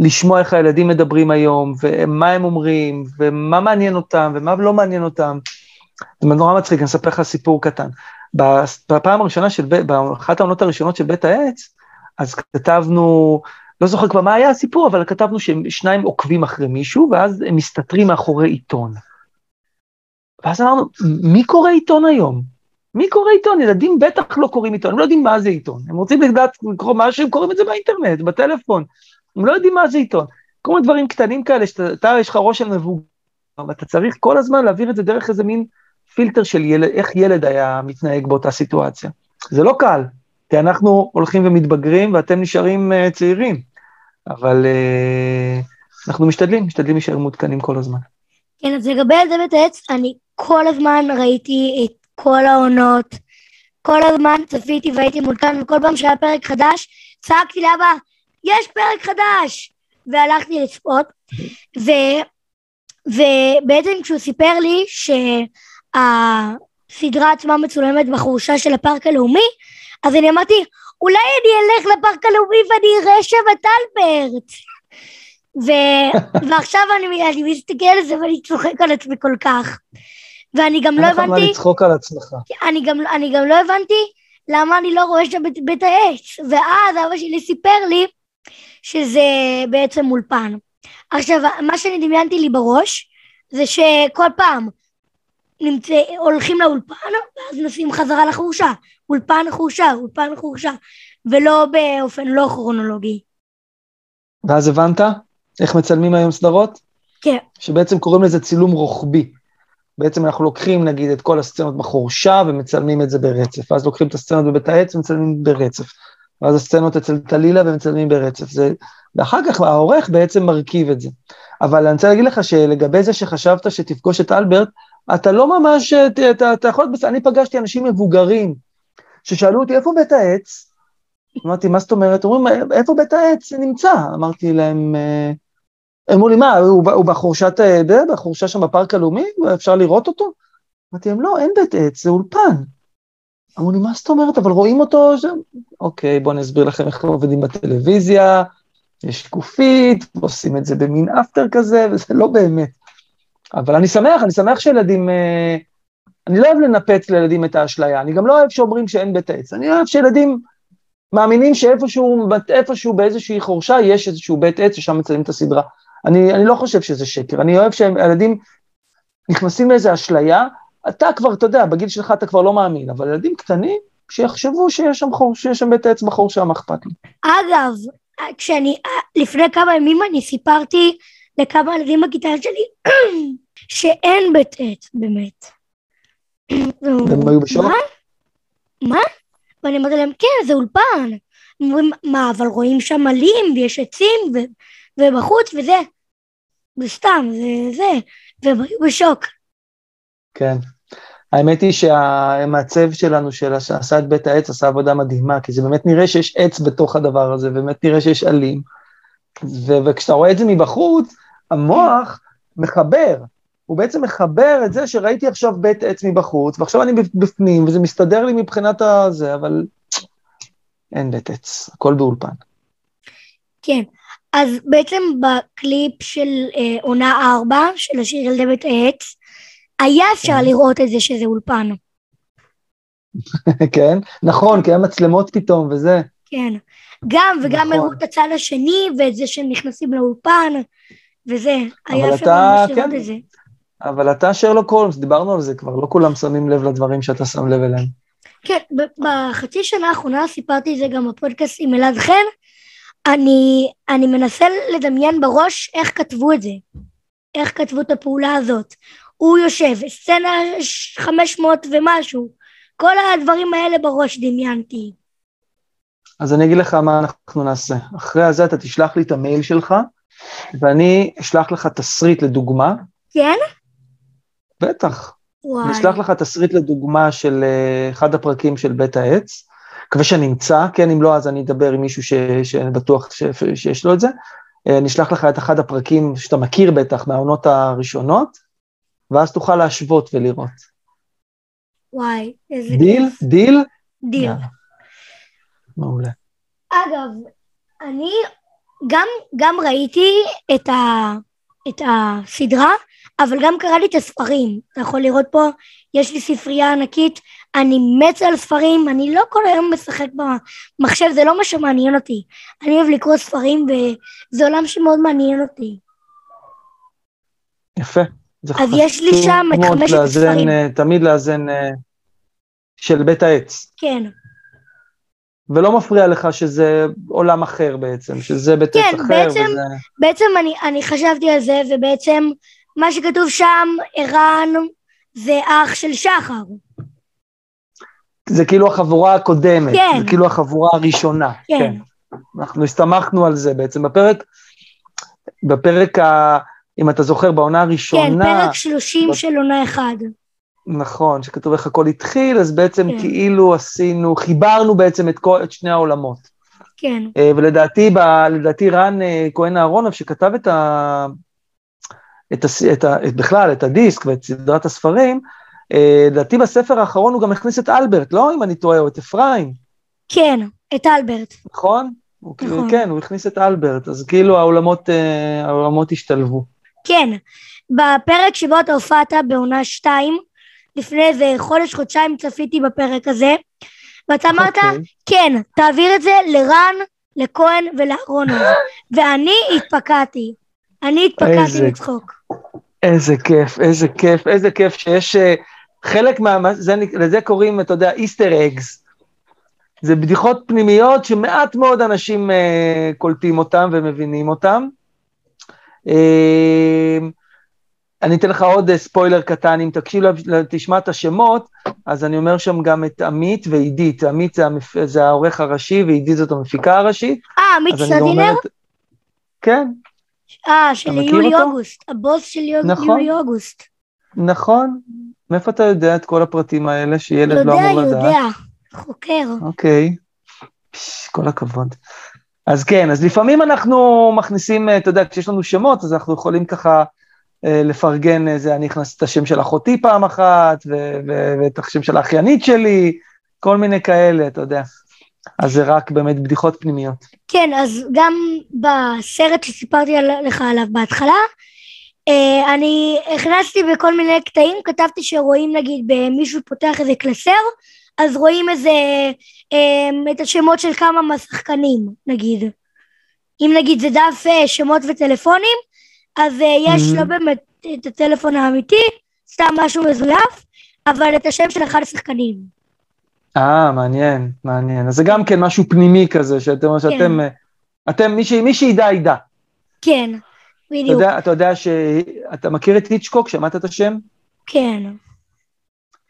לשמוע איך הילדים מדברים היום, ומה הם אומרים, ומה מעניין אותם, ומה לא מעניין אותם. זה נורא מצחיק, אני אספר לך סיפור קטן. בפעם הראשונה של, באחת העונות הראשונות של בית העץ, אז כתבנו, לא זוכר כבר מה היה הסיפור, אבל כתבנו ששניים עוקבים אחרי מישהו, ואז הם מסתתרים מאחורי עיתון. ואז אמרנו, מי קורא עיתון היום? מי קורא עיתון? ילדים בטח לא קוראים עיתון, הם לא יודעים מה זה עיתון. הם רוצים לדעת לקרוא מה שהם קוראים את זה באינטרנט, בטלפון. הם לא יודעים מה זה עיתון. כל מיני דברים קטנים כאלה, שאתה, יש לך ראש של מבוגר, ואתה צריך כל הזמן להעביר את זה דרך איזה מין פילטר של ילד, איך ילד היה מתנהג באותה סיטואציה. זה לא קל, כי אנחנו הולכים ומתבגרים ואתם נשארים uh, צעירים, אבל uh, אנחנו משתדלים, משתדלים להישאר מעודכנים כל הזמן. כן, אז לגבי ילדי בית העץ, אני כל הזמן ראיתי את כל העונות, כל הזמן צפיתי והייתי מעודכן, וכל פעם שהיה פרק חדש, צעקתי לאבא, יש פרק חדש! והלכתי לצפות, ו... ובעצם כשהוא סיפר לי שהסדרה עצמה מצולמת בחורשה של הפארק הלאומי, אז אני אמרתי, אולי אני אלך לפארק הלאומי ואני אראה שם את אלברט. ו... ועכשיו אני, אני מסתכל על זה ואני צוחק על עצמי כל כך. ואני גם לא הבנתי... אין לך מה לצחוק על עצמך. אני גם, אני גם לא הבנתי למה אני לא רואה שם את בית העץ. ואז אבא שלי סיפר לי שזה בעצם אולפן. עכשיו, מה שאני דמיינתי לי בראש, זה שכל פעם נמצא, הולכים לאולפן, ואז נוסעים חזרה לחורשה. אולפן חורשה, אולפן חורשה, ולא באופן לא כרונולוגי. ואז הבנת איך מצלמים היום סדרות? כן. שבעצם קוראים לזה צילום רוחבי. בעצם אנחנו לוקחים נגיד את כל הסצנות בחורשה ומצלמים את זה ברצף, ואז לוקחים את הסצנות בבית העץ ומצלמים ברצף, ואז הסצנות אצל טלילה ומצלמים ברצף, זה... ואחר כך העורך בעצם מרכיב את זה. אבל אני רוצה להגיד לך שלגבי זה שחשבת שתפגוש את אלברט, אתה לא ממש, אתה, אתה, אתה יכול, אני פגשתי אנשים מבוגרים, ששאלו אותי איפה בית העץ, אמרתי מה זאת אומרת, אומרים איפה בית העץ נמצא, אמרתי להם, אה, הם אמרו לי, מה, הוא, הוא בחורשת, אה, בחורשה שם בפארק הלאומי, אפשר לראות אותו? אמרתי להם, לא, אין בית עץ, זה אולפן. אמרו לי, מה זאת אומרת, אבל רואים אותו שם? אוקיי, בואו אני אסביר לכם איך עובדים בטלוויזיה, יש שקופית, עושים את זה במין אפטר כזה, וזה לא באמת. אבל אני שמח, אני שמח שילדים, אה, אני לא אוהב לנפץ לילדים את האשליה, אני גם לא אוהב שאומרים שאין בית עץ, אני אוהב שילדים מאמינים שאיפשהו, איפשהו באיזושהי חורשה יש איזשהו בית עץ ששם מצלמים את הסדרה. אני, אני לא חושב שזה שקר, אני אוהב שהילדים נכנסים לאיזו אשליה, אתה כבר, אתה יודע, בגיל שלך אתה כבר לא מאמין, אבל ילדים קטנים, שיחשבו שיש שם, חור, שיש שם בית עץ בחורשה, מה אכפת לי? אגב, כשאני, לפני כמה ימים אני סיפרתי לכמה ילדים בכיתה שלי שאין בית עץ, באמת. הם היו בשוק? מה? ואני אמרתי להם, כן, זה אולפן. אומרים, מה, אבל רואים שם עלים ויש עצים ו... ובחוץ וזה. זה סתם, זה זה. והם היו בשוק. כן. האמת היא שהמעצב שלנו, שעשה את בית העץ, עשה עבודה מדהימה, כי זה באמת נראה שיש עץ בתוך הדבר הזה, ובאמת נראה שיש עלים. וכשאתה רואה את זה מבחוץ, המוח מחבר, הוא בעצם מחבר את זה שראיתי עכשיו בית עץ מבחוץ, ועכשיו אני בפנים, וזה מסתדר לי מבחינת הזה, אבל אין בית עץ, הכל באולפן. כן, אז בעצם בקליפ של אה, עונה 4, של השיר ילדי בית העץ, היה אפשר כן. לראות את זה שזה אולפן. כן, נכון, כי היה מצלמות פתאום וזה. כן, גם וגם נכון. הראו את הצד השני, ואת זה שהם נכנסים לאולפן, וזה, היה אפשר ממש לראות כן, את זה. אבל אתה שרלוק הולמס, דיברנו על זה כבר, לא כולם שמים לב לדברים שאתה שם לב אליהם. כן, בחצי שנה האחרונה סיפרתי את זה גם בפודקאסט עם אלעד חן, אני, אני מנסה לדמיין בראש איך כתבו את זה, איך כתבו את הפעולה הזאת. הוא יושב, סצנה 500 ומשהו, כל הדברים האלה בראש דמיינתי. אז אני אגיד לך מה אנחנו נעשה. אחרי זה אתה תשלח לי את המייל שלך, ואני אשלח לך תסריט לדוגמה. כן? בטח. וואי. אני אשלח לך תסריט לדוגמה של uh, אחד הפרקים של בית העץ. מקווה שנמצא, כן, אם לא, אז אני אדבר עם מישהו ש, שבטוח ש, שיש לו את זה. Uh, אני אשלח לך את אחד הפרקים שאתה מכיר בטח מהעונות הראשונות, ואז תוכל להשוות ולראות. וואי, איזה... deal? deal? deal. מעולה. אגב, אני גם, גם ראיתי את, ה, את הסדרה, אבל גם קראתי את הספרים. אתה יכול לראות פה, יש לי ספרייה ענקית, אני מת על ספרים, אני לא כל היום משחק במחשב, זה לא מה שמעניין אותי. אני אוהב לקרוא ספרים, וזה עולם שמאוד מעניין אותי. יפה. אז יש לי שם את חמשת הספרים. אה, תמיד לאזן אה, של בית העץ. כן. ולא מפריע לך שזה עולם אחר בעצם, שזה בית כן, אחר. כן, בעצם, וזה... בעצם אני, אני חשבתי על זה, ובעצם מה שכתוב שם, ערן זה אח של שחר. זה כאילו החבורה הקודמת, כן. זה כאילו החבורה הראשונה. כן. כן. אנחנו הסתמכנו על זה בעצם. בפרק, בפרק ה... אם אתה זוכר, בעונה הראשונה... כן, פרק 30 ב... של עונה אחד. נכון, שכתוב איך הכל התחיל, אז בעצם כן. כאילו עשינו, חיברנו בעצם את, כל, את שני העולמות. כן. Uh, ולדעתי, ב, לדעתי רן uh, כהן אהרונוב, שכתב את, ה, את, הס, את, ה, את בכלל, את הדיסק ואת סדרת הספרים, אה, לדעתי בספר האחרון הוא גם הכניס את אלברט, לא אם אני טועה, או את אפרים. כן, את אלברט. נכון? נכון. כן, הוא הכניס את אלברט, אז כאילו העולמות, אה, העולמות השתלבו. כן, בפרק שבו אתה הופעת בעונה 2, לפני איזה חודש, חודשיים צפיתי בפרק הזה, ואתה אמרת, okay. אוקיי. כן, תעביר את זה לרן, לכהן ולאהרונוב, ואני התפקעתי. אני התפקעתי לצחוק. איזה כיף, איזה כיף, איזה כיף שיש אה, חלק מה... זה, לזה קוראים, אתה יודע, איסטר אגס. זה בדיחות פנימיות שמעט מאוד אנשים uh, קולטים אותם ומבינים אותם. Uh, אני אתן לך עוד ספוילר קטן, אם תקשיב, תשמע את השמות, אז אני אומר שם גם את עמית ועידית. עמית זה, המפ... זה העורך הראשי ועידית זאת המפיקה הראשית. אה, עמית סדינר? כן. אה, של יולי אוגוסט, הבוס של נכון. יולי אוגוסט. נכון. מאיפה אתה יודע את כל הפרטים האלה שילד לא אמור לדעת? יודע, יודע, חוקר. אוקיי, כל הכבוד. אז כן, אז לפעמים אנחנו מכניסים, אתה יודע, כשיש לנו שמות, אז אנחנו יכולים ככה אה, לפרגן איזה, אני אכנס את השם של אחותי פעם אחת, ואת השם של האחיינית שלי, כל מיני כאלה, אתה יודע. אז זה רק באמת בדיחות פנימיות. כן, אז גם בסרט שסיפרתי לך עליו בהתחלה, אה, אני הכנסתי בכל מיני קטעים, כתבתי שרואים נגיד במישהו פותח איזה קלסר, אז רואים איזה, אה, את השמות של כמה מהשחקנים, נגיד. אם נגיד זה דף שמות וטלפונים, אז יש mm-hmm. לא באמת את הטלפון האמיתי, סתם משהו מזויף, אבל את השם של אחד השחקנים. אה, מעניין, מעניין. אז זה גם כן משהו פנימי כזה, שאתם, כן. שאתם, אתם, מי, ש, מי שידע, ידע. כן, בדיוק. אתה יודע, אתה יודע שאתה מכיר את היצ'קוק? שמעת את השם? כן.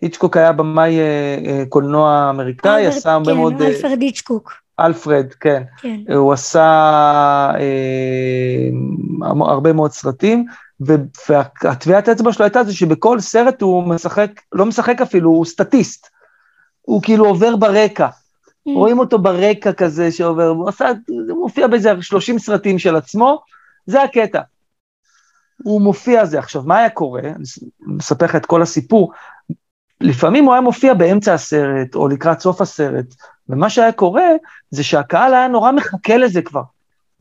היצ'קוק היה במאי אה, אה, קולנוע אמריקאי, עשה הרבה כן, מאוד... כן, אלפרד היצ'קוק. אלפרד, כן. כן. הוא עשה אה, הרבה מאוד סרטים, והטביעת אצבע שלו הייתה זה שבכל סרט הוא משחק, לא משחק אפילו, הוא סטטיסט. הוא כאילו עובר ברקע. Mm. רואים אותו ברקע כזה שעובר, הוא עשה, הוא מופיע באיזה 30 סרטים של עצמו, זה הקטע. הוא מופיע זה. עכשיו, מה היה קורה? אני מספר לך את כל הסיפור. לפעמים הוא היה מופיע באמצע הסרט, או לקראת סוף הסרט, ומה שהיה קורה, זה שהקהל היה נורא מחכה לזה כבר,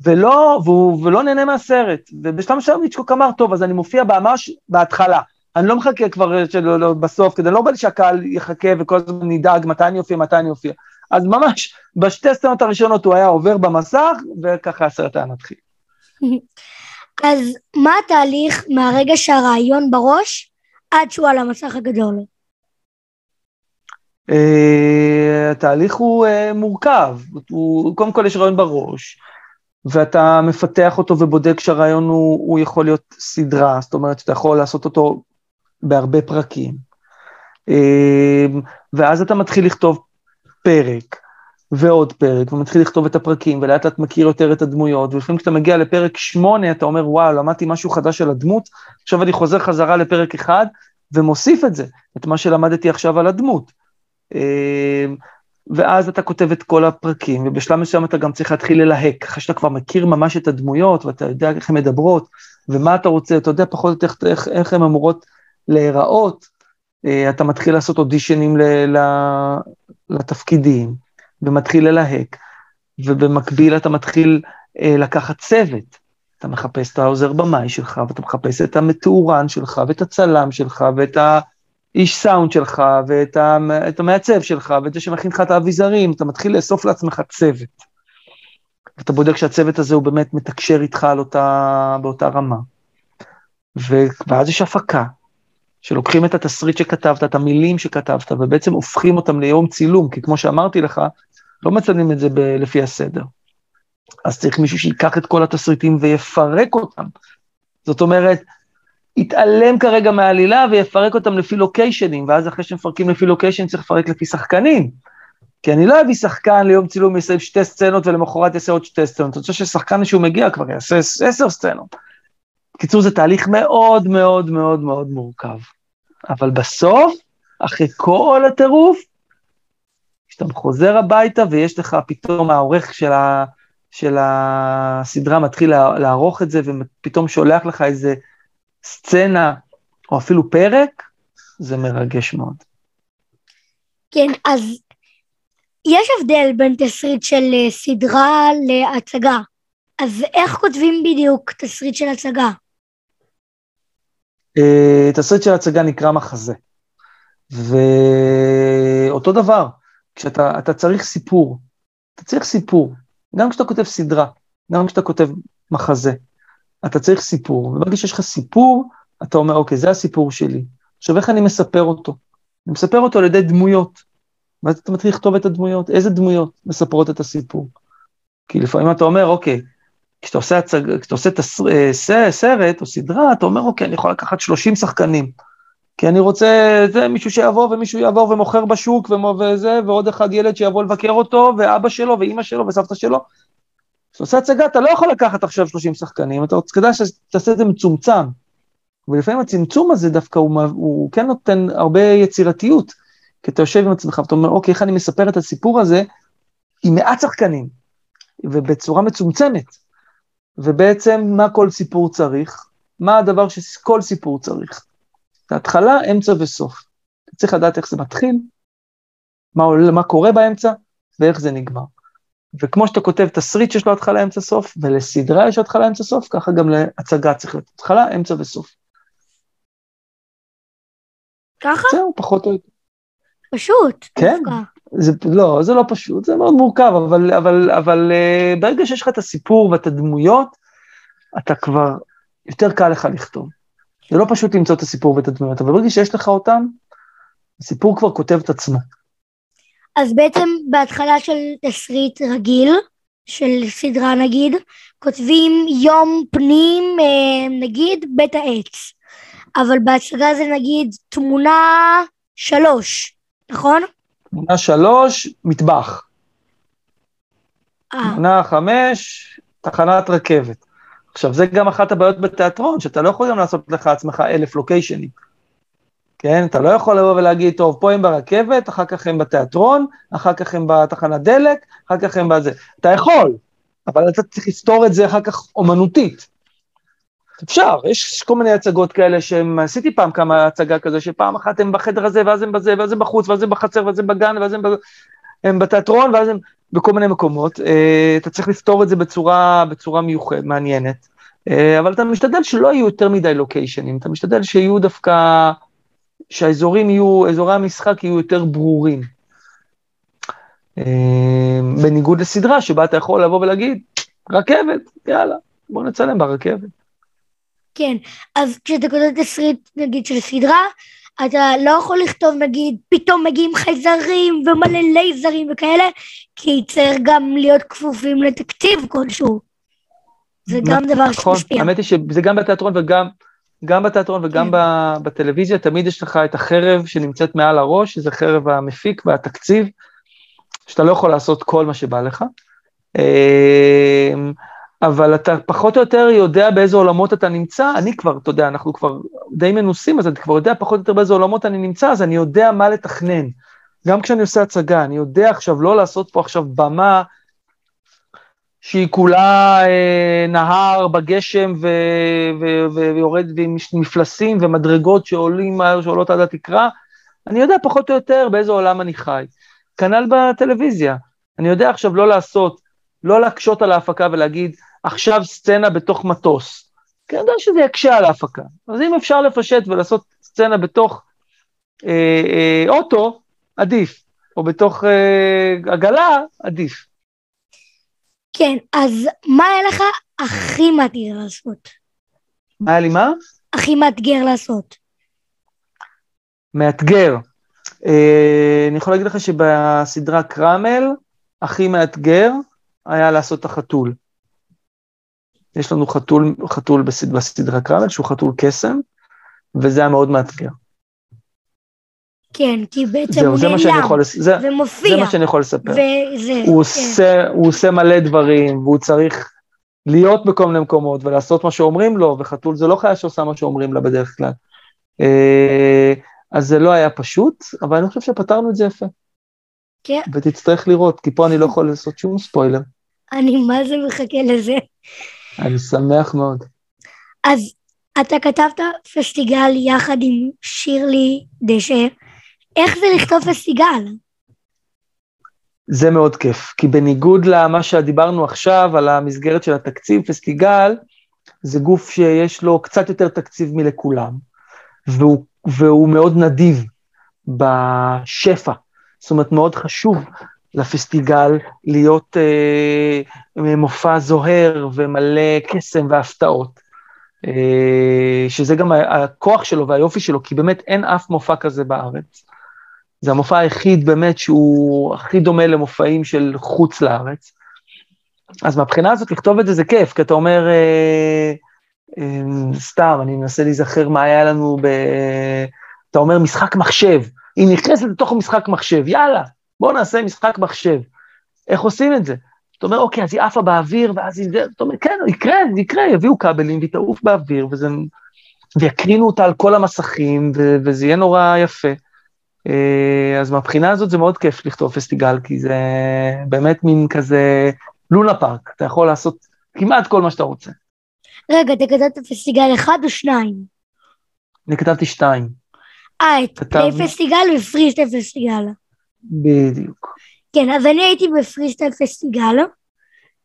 ולא, והוא, ולא נהנה מהסרט. ובשלב מסוים איצ'קוק אמר, טוב, אז אני מופיע ממש בהתחלה. אני לא מחכה כבר של, לא, בסוף, כדי לא בא לי שהקהל יחכה וכל הזמן נדאג מתי אני אופיע, מתי אני אופיע. אז ממש, בשתי סצנות הראשונות הוא היה עובר במסך, וככה הסרט היה מתחיל. אז מה התהליך מהרגע שהרעיון בראש עד שהוא על המסך הגדול? Uh, התהליך הוא uh, מורכב, הוא, קודם כל יש רעיון בראש, ואתה מפתח אותו ובודק שהרעיון הוא, הוא יכול להיות סדרה, זאת אומרת שאתה יכול לעשות אותו בהרבה פרקים, uh, ואז אתה מתחיל לכתוב פרק, ועוד פרק, ומתחיל לכתוב את הפרקים, ולאט לאט מכיר יותר את הדמויות, ולפעמים כשאתה מגיע לפרק שמונה, אתה אומר, וואו, למדתי משהו חדש על הדמות, עכשיו אני חוזר חזרה לפרק אחד, ומוסיף את זה, את מה שלמדתי עכשיו על הדמות. אמ, ואז אתה כותב את כל הפרקים, ובשלב מסוים אתה גם צריך להתחיל ללהק, אחרי שאתה כבר מכיר ממש את הדמויות, ואתה יודע איך הן מדברות, ומה אתה רוצה, אתה יודע פחות או יותר איך, איך, הן אמורות להיראות, אה, אתה מתחיל לעשות אודישנים לתפקידים. ומתחיל ללהק, ובמקביל אתה מתחיל אה, לקחת צוות. אתה מחפש את העוזר במאי שלך, ואתה מחפש את המתאורן שלך, ואת הצלם שלך, ואת האיש סאונד שלך, ואת המעצב שלך, ואת זה שמכין לך את האביזרים, אתה מתחיל לאסוף לעצמך צוות. ואתה בודק שהצוות הזה הוא באמת מתקשר איתך על אותה, באותה רמה. ואז יש הפקה, שלוקחים את התסריט שכתבת, את המילים שכתבת, ובעצם הופכים אותם ליום צילום, כי כמו שאמרתי לך, לא מצלמים את זה ב- לפי הסדר. אז צריך מישהו שיקח את כל התסריטים ויפרק אותם. זאת אומרת, יתעלם כרגע מהעלילה ויפרק אותם לפי לוקיישנים, ואז אחרי שמפרקים לפי לוקיישן צריך לפרק לפי שחקנים. כי אני לא אביא שחקן ליום צילום, יעשה שתי סצנות ולמחרת יעשה עוד שתי סצנות. אני רוצה ששחקן שהוא מגיע כבר יעשה עשר סצנות. בקיצור, זה תהליך מאוד מאוד מאוד מאוד מורכב. אבל בסוף, אחרי כל הטירוף, כשאתה חוזר הביתה ויש לך פתאום העורך של, ה, של הסדרה מתחיל לערוך את זה ופתאום שולח לך איזה סצנה, או אפילו פרק, זה מרגש מאוד. כן, אז יש הבדל בין תסריט של אה, סדרה להצגה. אז איך כותבים בדיוק תסריט של הצגה? Uh, תסריט של הצגה נקרא מחזה. ואותו דבר, כשאתה צריך סיפור, אתה צריך סיפור, גם כשאתה כותב סדרה, גם כשאתה כותב מחזה, אתה צריך סיפור, וברגע שיש לך סיפור, אתה אומר, אוקיי, זה הסיפור שלי. עכשיו, איך אני מספר אותו? אני מספר אותו על ידי דמויות. ואז אתה מתחיל לכתוב את הדמויות, איזה דמויות מספרות את הסיפור. כי לפעמים אתה אומר, אוקיי, כשאתה עושה, הצג, כשאתה עושה תס, אה, סרט או סדרה, אתה אומר, אוקיי, אני יכול לקחת 30 שחקנים. כי אני רוצה, זה מישהו שיבוא ומישהו יעבור ומוכר בשוק וזה, ועוד אחד ילד שיבוא לבקר אותו, ואבא שלו ואימא שלו וסבתא שלו. כשאתה עושה הצגה, אתה לא יכול לקחת עכשיו 30 שחקנים, אתה כדאי שתעשה את זה מצומצם. ולפעמים הצמצום הזה דווקא הוא, הוא כן נותן הרבה יצירתיות, כי אתה יושב עם עצמך ואתה אומר, אוקיי, איך אני מספר את הסיפור הזה עם מעט שחקנים, ובצורה מצומצמת. ובעצם מה כל סיפור צריך? מה הדבר שכל סיפור צריך? התחלה, אמצע וסוף. צריך לדעת איך זה מתחיל, מה, מה קורה באמצע ואיך זה נגמר. וכמו שאתה כותב תסריט שיש לו התחלה, אמצע, סוף, ולסדרה יש התחלה, אמצע, סוף, ככה גם להצגה צריך להיות התחלה, אמצע וסוף. ככה? זהו, פחות או יותר. פשוט. כן, זה, לא, זה לא פשוט, זה מאוד מורכב, אבל, אבל, אבל uh, ברגע שיש לך את הסיפור ואת הדמויות, אתה כבר, יותר קל לך לכתוב. זה לא פשוט למצוא את הסיפור ואת הדמויות, אבל ברגע שיש לך אותם, הסיפור כבר כותב את עצמו. אז בעצם בהתחלה של תסריט רגיל, של סדרה נגיד, כותבים יום פנים, אה, נגיד, בית העץ. אבל בהצגה זה נגיד תמונה שלוש, נכון? תמונה שלוש, מטבח. אה. תמונה חמש, תחנת רכבת. עכשיו, זה גם אחת הבעיות בתיאטרון, שאתה לא יכול גם לעשות לך עצמך אלף לוקיישנים. כן, אתה לא יכול לבוא ולהגיד, טוב, פה הם ברכבת, אחר כך הם בתיאטרון, אחר כך הם בתחנת דלק, אחר כך הם בזה. אתה יכול, אבל אתה צריך לסתור את זה אחר כך אומנותית. אפשר, יש כל מיני הצגות כאלה שהם, עשיתי פעם כמה הצגה כזה, שפעם אחת הם בחדר הזה, ואז הם בזה, ואז הם בחוץ, ואז הם בחצר, ואז הם בגן, ואז הם, הם בתיאטרון, ואז הם בכל מיני מקומות. אה, אתה צריך לפתור את זה בצורה, בצורה מיוחדת, מעניינת. אה, אבל אתה משתדל שלא יהיו יותר מדי לוקיישנים, אתה משתדל שיהיו דווקא, שהאזורים יהיו, אזורי המשחק יהיו יותר ברורים. אה, בניגוד לסדרה שבה אתה יכול לבוא ולהגיד, רכבת, יאללה, בוא נצלם ברכבת. כן, אז כשאתה כותב תסריט, נגיד, של סדרה, אתה לא יכול לכתוב, נגיד, פתאום מגיעים חייזרים ומלא לייזרים וכאלה, כי צריך גם להיות כפופים לתקציב כלשהו. זה גם דבר נכון, שמשפיע. האמת היא שזה גם בתיאטרון וגם, גם בתיאטרון וגם כן. בטלוויזיה, תמיד יש לך את החרב שנמצאת מעל הראש, שזה חרב המפיק והתקציב, שאתה לא יכול לעשות כל מה שבא לך. אמ, אבל אתה פחות או יותר יודע באיזה עולמות אתה נמצא, אני כבר, אתה יודע, אנחנו כבר די מנוסים, אז אני כבר יודע פחות או יותר באיזה עולמות אני נמצא, אז אני יודע מה לתכנן. גם כשאני עושה הצגה, אני יודע עכשיו לא לעשות פה עכשיו במה שהיא כולה אה, נהר בגשם ו, ו, ו, ויורד עם מפלסים ומדרגות שעולים, שעולות עד התקרה, אני יודע פחות או יותר באיזה עולם אני חי. כנ"ל בטלוויזיה, אני יודע עכשיו לא לעשות, לא להקשות על ההפקה ולהגיד, עכשיו סצנה בתוך מטוס. כי אני יודע שזה יקשה על ההפקה. אז אם אפשר לפשט ולעשות סצנה בתוך אה, אה, אוטו, עדיף. או בתוך אה, עגלה, עדיף. כן, אז מה היה לך הכי מאתגר לעשות? מה היה לי מה? הכי מאתגר לעשות. מאתגר. אה, אני יכול להגיד לך שבסדרה קרמל, הכי מאתגר היה לעשות את החתול. יש לנו חתול, חתול בסד, בסדרה קרמל, שהוא חתול קסם, וזה היה מאוד מאתגר. כן, כי בעצם הוא נעלם, ומופיע. זה מה שאני יכול לספר. וזה, הוא, כן. עושה, הוא עושה מלא דברים, והוא צריך להיות בכל מיני מקומות ולעשות מה שאומרים לו, וחתול זה לא חיה שעושה מה שאומרים לה בדרך כלל. אה, אז זה לא היה פשוט, אבל אני חושב שפתרנו את זה יפה. כן. ותצטרך לראות, כי פה אני לא יכול לעשות שום ספוילר. אני מה זה מחכה לזה. אני שמח מאוד. אז אתה כתבת פסטיגל יחד עם שירלי דשא. איך זה לכתוב פסטיגל? זה מאוד כיף, כי בניגוד למה שדיברנו עכשיו על המסגרת של התקציב, פסטיגל זה גוף שיש לו קצת יותר תקציב מלכולם, והוא, והוא מאוד נדיב בשפע. זאת אומרת, מאוד חשוב לפסטיגל להיות אה, מופע זוהר ומלא קסם והפתעות. אה, שזה גם הכוח שלו והיופי שלו, כי באמת אין אף מופע כזה בארץ. זה המופע היחיד באמת שהוא הכי דומה למופעים של חוץ לארץ. אז מהבחינה הזאת לכתוב את זה זה כיף, כי אתה אומר, אה, אה, סתם, אני מנסה להיזכר מה היה לנו ב... אתה אומר משחק מחשב, היא נכנסת לתוך המשחק מחשב, יאללה, בואו נעשה משחק מחשב. איך עושים את זה? אתה אומר, אוקיי, אז היא עפה באוויר, ואז היא... אתה אומר, כן, יקרה, יקרה, יביאו כבלים והיא תעוף באוויר, וזה... ויקרינו אותה על כל המסכים, ו... וזה יהיה נורא יפה. אה, אז מהבחינה הזאת זה מאוד כיף לכתוב פסטיגל, כי זה באמת מין כזה לונה פארק, אתה יכול לעשות כמעט כל מה שאתה רוצה. רגע, אתה כתבת פסטיגל אחד או שניים? אני כתבתי שתיים. אה, את כתב... פליי פסטיגל ופריסטל פסטיגל. בדיוק. כן, אז אני הייתי בפריסטל פסטיגל,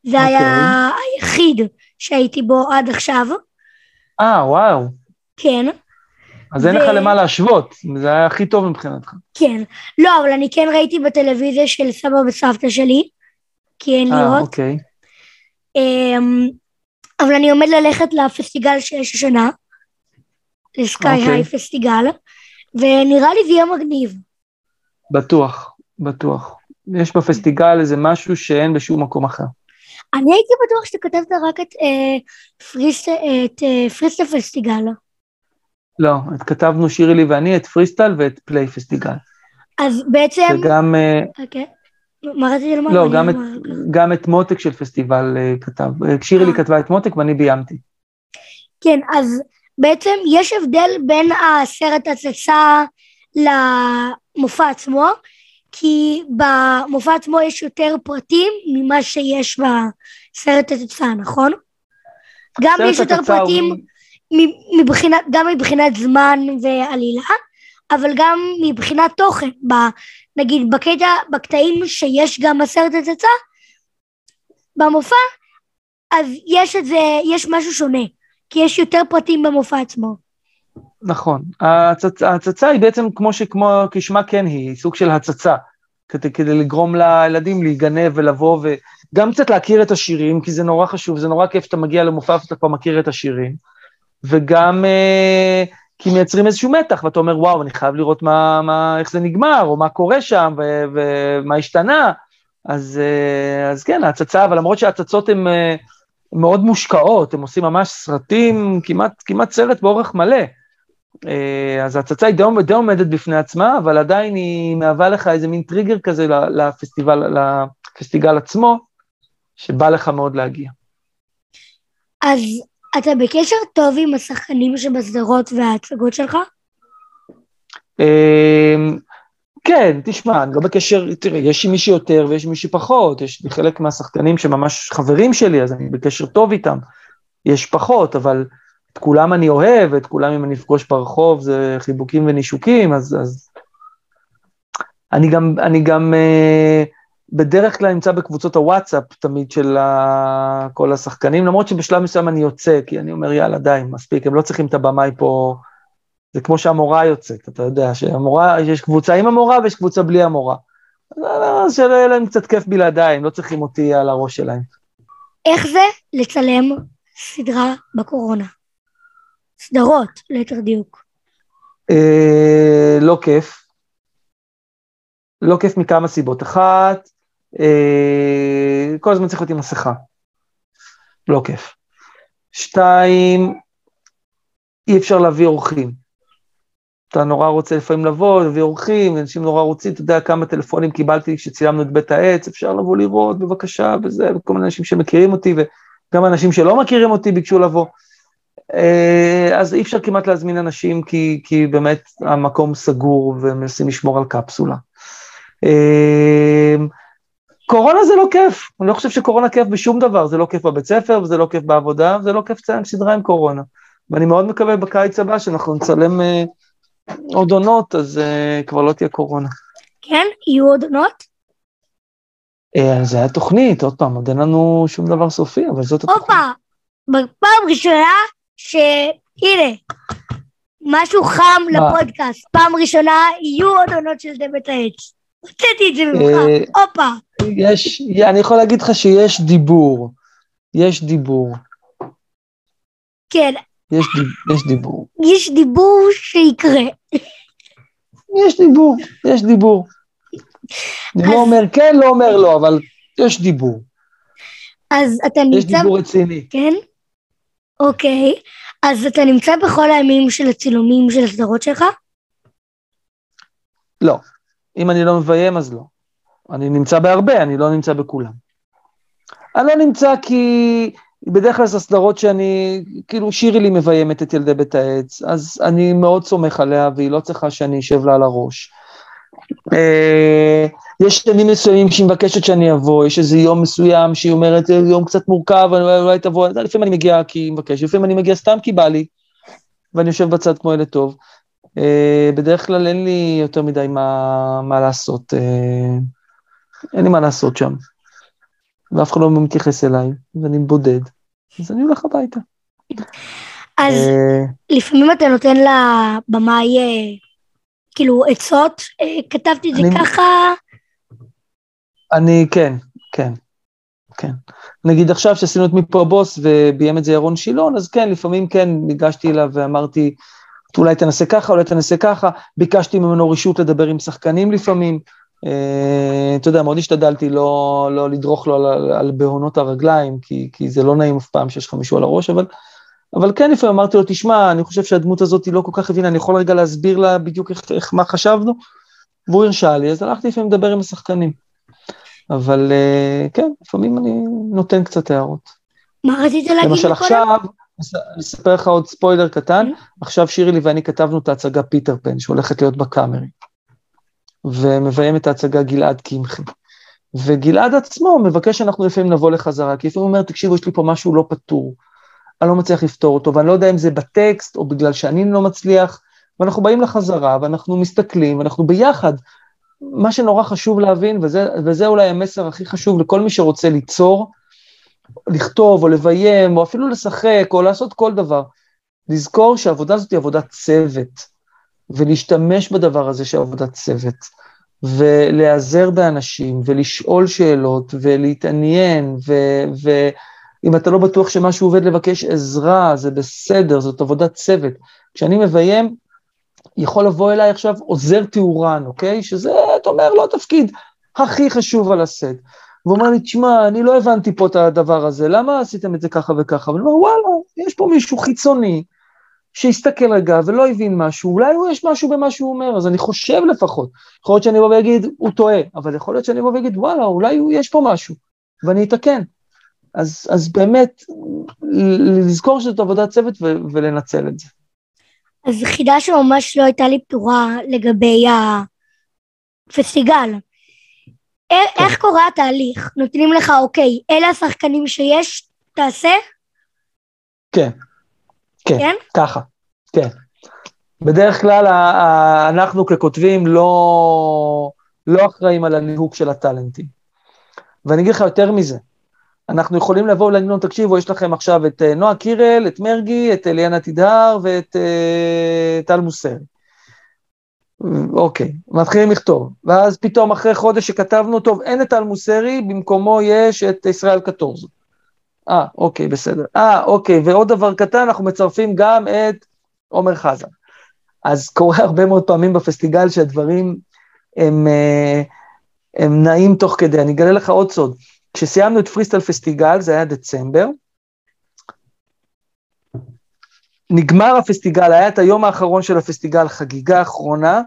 זה okay. היה אוקיי. היחיד שהייתי בו עד עכשיו. אה, וואו. כן. אז ו... אין לך למה להשוות, זה היה הכי טוב מבחינתך. כן. לא, אבל אני כן ראיתי בטלוויזיה של סבא וסבתא שלי, כי אין לראות. אה, אוקיי. Um, אבל אני עומד ללכת לפסטיגל שיש השנה, לסקאי אוקיי. היי פסטיגל, ונראה לי זה יהיה מגניב. בטוח, בטוח. יש בפסטיגל איזה משהו שאין בשום מקום אחר. אני הייתי בטוח שאתה כתבת רק את, אה, פריסט, אה, פריסטל פסטיגל. לא, כתבנו שירלי ואני את פריסטל ואת פליי פסטיגל. אז בעצם... וגם... אה, אוקיי. מה רציתי לומר? לא, גם את, גם את מותק של פסטיבל אה, כתב. שירלי אה. כתבה את מותק ואני ביימתי. כן, אז בעצם יש הבדל בין הסרט הצצה למופע עצמו, כי במופע עצמו יש יותר פרטים ממה שיש בסרט הצצה, נכון? גם יש יותר פרטים הוא... מבחינת, גם מבחינת זמן ועלילה, אבל גם מבחינת תוכן, ב, נגיד בקטע, בקטעים שיש גם בסרט הצצה, במופע, אז יש את זה, יש משהו שונה, כי יש יותר פרטים במופע עצמו. נכון, ההצצ... ההצצה היא בעצם כמו שכמו, כשמה כן היא, סוג של הצצה, כדי, כדי לגרום לילדים להיגנב ולבוא וגם קצת להכיר את השירים, כי זה נורא חשוב, זה נורא כיף שאתה מגיע למופע ואתה כבר מכיר את השירים, וגם אה, כי מייצרים איזשהו מתח, ואתה אומר, וואו, אני חייב לראות מה, מה, איך זה נגמר, או מה קורה שם, ו, ומה השתנה, אז, אה, אז כן, ההצצה, אבל למרות שההצצות הן אה, מאוד מושקעות, הם עושים ממש סרטים, כמעט, כמעט סרט באורך מלא. אז ההצצה היא די עומדת בפני עצמה, אבל עדיין היא מהווה לך איזה מין טריגר כזה לפסטיבל, לפסטיגל עצמו, שבא לך מאוד להגיע. אז אתה בקשר טוב עם השחקנים שבסדרות וההצגות שלך? אמ, כן, תשמע, אני לא בקשר, תראה, יש מי שיותר ויש מי שפחות, יש לי חלק מהשחקנים שממש חברים שלי, אז אני בקשר טוב איתם. יש פחות, אבל את כולם אני אוהב, את כולם אם אני אפגוש ברחוב זה חיבוקים ונישוקים, אז, אז... אני גם, אני גם uh, בדרך כלל נמצא בקבוצות הוואטסאפ תמיד של כל השחקנים, למרות שבשלב מסוים אני יוצא, כי אני אומר, יאללה, די, מספיק, הם לא צריכים את הבמאי פה, זה כמו שהמורה יוצאת, אתה יודע, שהמורה, יש קבוצה עם המורה ויש קבוצה בלי המורה. אז שלא יהיה להם קצת כיף בלעדיי, הם לא צריכים אותי על הראש שלהם. איך זה לצלם סדרה בקורונה? סדרות, ליתר דיוק. אה, לא כיף. לא כיף מכמה סיבות. אחת, כל הזמן צריך להיות עם מסכה. לא כיף. שתיים, אי אפשר להביא אורחים. אתה נורא רוצה לפעמים לבוא, להביא אורחים, אנשים נורא רוצים, אתה יודע כמה טלפונים קיבלתי כשצילמנו את בית העץ, אפשר לבוא לראות, בבקשה, וזה, וכל מיני אנשים שמכירים אותי, וגם אנשים שלא מכירים אותי ביקשו לבוא. אה, אז אי אפשר כמעט להזמין אנשים, כי, כי באמת המקום סגור ומנסים לשמור על קפסולה. אה, קורונה זה לא כיף, אני לא חושב שקורונה כיף בשום דבר, זה לא כיף בבית ספר, וזה לא כיף בעבודה, וזה לא כיף לציין סדרה עם קורונה. ואני מאוד מקווה בקיץ הבא שאנחנו נצלם אה, עוד עונות, אז אה, כבר לא תהיה קורונה. כן? יהיו עוד עונות? אה, זה היה תוכנית, עוד פעם, עוד אין לנו שום דבר סופי, אבל זאת התוכנית. הופה, בפעם ראשונה שהנה, משהו חם מה? לפודקאסט, פעם ראשונה יהיו עוד עונות של דמת העץ. הוצאתי את זה ממך, אה, הופה. יש, אני יכול להגיד לך שיש דיבור, יש דיבור, כן, יש, דיב, יש דיבור, יש דיבור שיקרה. יש דיבור, יש דיבור. אני אז- לא אומר כן, לא אומר לא, אבל יש דיבור, אז אתה יש נמצא... דיבור רציני. כן? אוקיי. אז אתה נמצא בכל הימים של הצילומים של הסדרות שלך? לא, אם אני לא מביים אז לא. אני נמצא בהרבה, אני לא נמצא בכולם. אני לא נמצא כי בדרך כלל זה סדרות שאני, כאילו שירי לי מביימת את ילדי בית העץ, אז אני מאוד סומך עליה והיא לא צריכה שאני אשב לה על הראש. אה, יש ימים מסוימים שהיא מבקשת שאני אבוא, יש איזה יום מסוים שהיא אומרת, "זה יום קצת מורכב, אולי אולי תבוא, לפעמים אני מגיע כי היא מבקשת, לפעמים אני מגיע סתם כי בא לי, ואני יושב בצד כמו ילד טוב. אה, בדרך כלל אין לי יותר מדי מה, מה לעשות, אה, אין לי מה לעשות שם. ואף אחד לא מתייחס אליי, ואני בודד, אז אני הולך הביתה. אז אה, לפעמים אתה נותן לבמאי אה, כאילו עצות, אה, כתבתי את זה ככה, אני, כן, כן, כן. נגיד עכשיו שעשינו את מפה הבוס וביים את זה ירון שילון, אז כן, לפעמים כן, ניגשתי אליו ואמרתי, אולי תנסה ככה, אולי תנסה ככה, ביקשתי ממנו רשות לדבר עם שחקנים לפעמים. אה, אתה יודע, מאוד השתדלתי לא, לא לדרוך לו על, על בהונות הרגליים, כי, כי זה לא נעים אף פעם שיש לך מישהו על הראש, אבל, אבל כן, לפעמים אמרתי לו, תשמע, אני חושב שהדמות הזאת היא לא כל כך הבינה, אני יכול רגע להסביר לה בדיוק איך, איך מה חשבנו? והוא הרשה לי, אז הלכתי לפעמים לדבר עם השחקנים. אבל אה, כן, לפעמים אני נותן קצת הערות. מה רצית להגיד למשל? עכשיו, אני אספר לך עוד ספוילר קטן. עכשיו שירי לי ואני כתבנו את ההצגה פיטר פן, שהולכת להיות בקאמרי. ומביים את ההצגה גלעד קמחי. וגלעד עצמו מבקש שאנחנו לפעמים נבוא לחזרה, כי לפעמים הוא אומר, תקשיבו, יש לי פה משהו לא פתור. אני לא מצליח לפתור אותו, ואני לא יודע אם זה בטקסט, או בגלל שאני לא מצליח, ואנחנו באים לחזרה, ואנחנו מסתכלים, ואנחנו ביחד. מה שנורא חשוב להבין, וזה, וזה אולי המסר הכי חשוב לכל מי שרוצה ליצור, לכתוב או לביים, או אפילו לשחק, או לעשות כל דבר, לזכור שהעבודה הזאת היא עבודת צוות, ולהשתמש בדבר הזה של עבודת צוות, ולהיעזר באנשים, ולשאול שאלות, ולהתעניין, ו- ואם אתה לא בטוח שמשהו עובד, לבקש עזרה, זה בסדר, זאת עבודת צוות. כשאני מביים, יכול לבוא אליי עכשיו עוזר תאורן, אוקיי? שזה, אתה אומר, לא התפקיד הכי חשוב על הסט. והוא אומר לי, תשמע, אני לא הבנתי פה את הדבר הזה, למה עשיתם את זה ככה וככה? ואני אומר, וואלה, יש פה מישהו חיצוני שהסתכל רגע ולא הבין משהו, אולי הוא יש משהו במה שהוא אומר, אז אני חושב לפחות. יכול להיות שאני אבוא ואגיד, הוא טועה, אבל יכול להיות שאני אבוא ואגיד, וואלה, אולי הוא- יש פה משהו, ואני אתקן. אז, אז באמת, לזכור שזאת עבודת צוות ו- ולנצל את זה. אז חידה שממש לא הייתה לי פתורה לגבי הפסטיגל. כן. איך קורה התהליך? נותנים לך, אוקיי, אלה השחקנים שיש, תעשה? כן, כן, כן? ככה, כן. בדרך כלל אנחנו ככותבים לא, לא אחראים על הליהוק של הטאלנטים. ואני אגיד לך יותר מזה, אנחנו יכולים לבוא ולהגיד לנו, תקשיבו, יש לכם עכשיו את אה, נועה קירל, את מרגי, את אליאנה תדהר ואת אה, טל מוסרי. אוקיי, מתחילים לכתוב, ואז פתאום אחרי חודש שכתבנו, טוב, אין את טל מוסרי, במקומו יש את ישראל קטורזו. אה, אוקיי, בסדר. אה, אוקיי, ועוד דבר קטן, אנחנו מצרפים גם את עומר חזן. אז קורה הרבה מאוד פעמים בפסטיגל שהדברים הם, אה, הם נעים תוך כדי. אני אגלה לך עוד סוד. כשסיימנו את פריסטל פסטיגל, זה היה דצמבר, נגמר הפסטיגל, היה את היום האחרון של הפסטיגל, חגיגה אחרונה,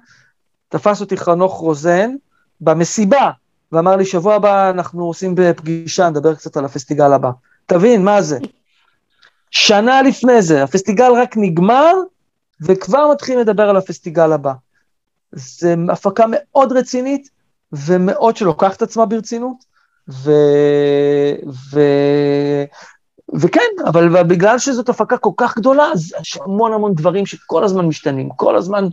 תפס אותי חנוך רוזן במסיבה, ואמר לי, שבוע הבא אנחנו עושים פגישה, נדבר קצת על הפסטיגל הבא. תבין, מה זה? שנה לפני זה, הפסטיגל רק נגמר, וכבר מתחילים לדבר על הפסטיגל הבא. זו הפקה מאוד רצינית, ומאוד שלוקחת עצמה ברצינות, ו... ו... וכן, אבל בגלל שזאת הפקה כל כך גדולה, אז יש המון המון דברים שכל הזמן משתנים, כל הזמן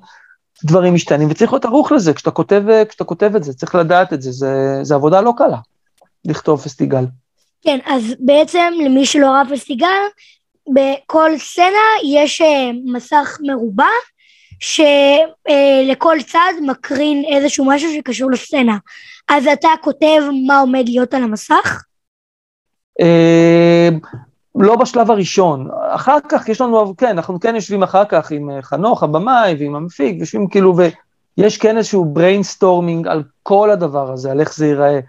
דברים משתנים, וצריך להיות ערוך לזה, כשאתה כותב, כשאתה כותב את זה, צריך לדעת את זה, זה, זה עבודה לא קלה, לכתוב פסטיגל. כן, אז בעצם למי שלא ראה פסטיגל, בכל סצנה יש אה, מסך מרובע, שלכל צד מקרין איזשהו משהו שקשור לסצנה. אז אתה כותב מה עומד להיות על המסך? אה, לא בשלב הראשון, אחר כך יש לנו, כן, אנחנו כן יושבים אחר כך עם אה, חנוך, הבמאי, ועם המפיק, יושבים כאילו, ויש כן איזשהו brainstorming על כל הדבר הזה, על איך זה ייראה.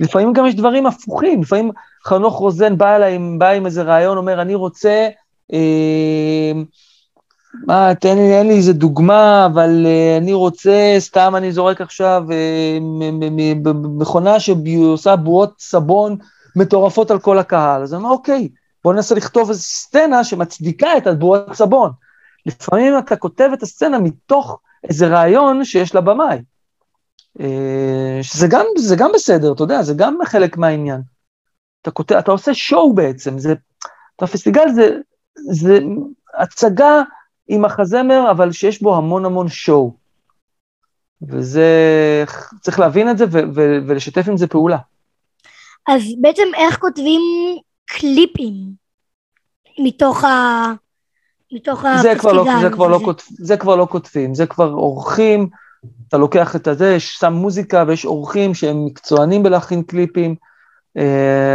לפעמים גם יש דברים הפוכים, לפעמים חנוך רוזן בא אליי, בא עם איזה רעיון, אומר, אני רוצה, אה, מה, תן לי, אין לי איזה דוגמה, אבל אה, אני רוצה, סתם אני זורק עכשיו, אה, מכונה שעושה בועות סבון מטורפות על כל הקהל. אז אני אומר, אוקיי, בוא ננסה לכתוב איזו סצנה שמצדיקה את הבועות סבון. לפעמים אתה כותב את הסצנה מתוך איזה רעיון שיש לבמאי. אה, שזה גם, גם בסדר, אתה יודע, זה גם חלק מהעניין. אתה, כותב, אתה עושה שואו בעצם, זה, הפסטיגל זה, זה הצגה עם מחזמר, אבל שיש בו המון המון שואו. וזה, צריך להבין את זה ו- ו- ולשתף עם זה פעולה. אז בעצם איך כותבים קליפים מתוך ה... מתוך זה כבר, לא, זה, כבר לא כותב, זה כבר לא כותבים, זה כבר עורכים, אתה לוקח את הזה, יש שם מוזיקה ויש עורכים שהם מקצוענים בלהכין קליפים,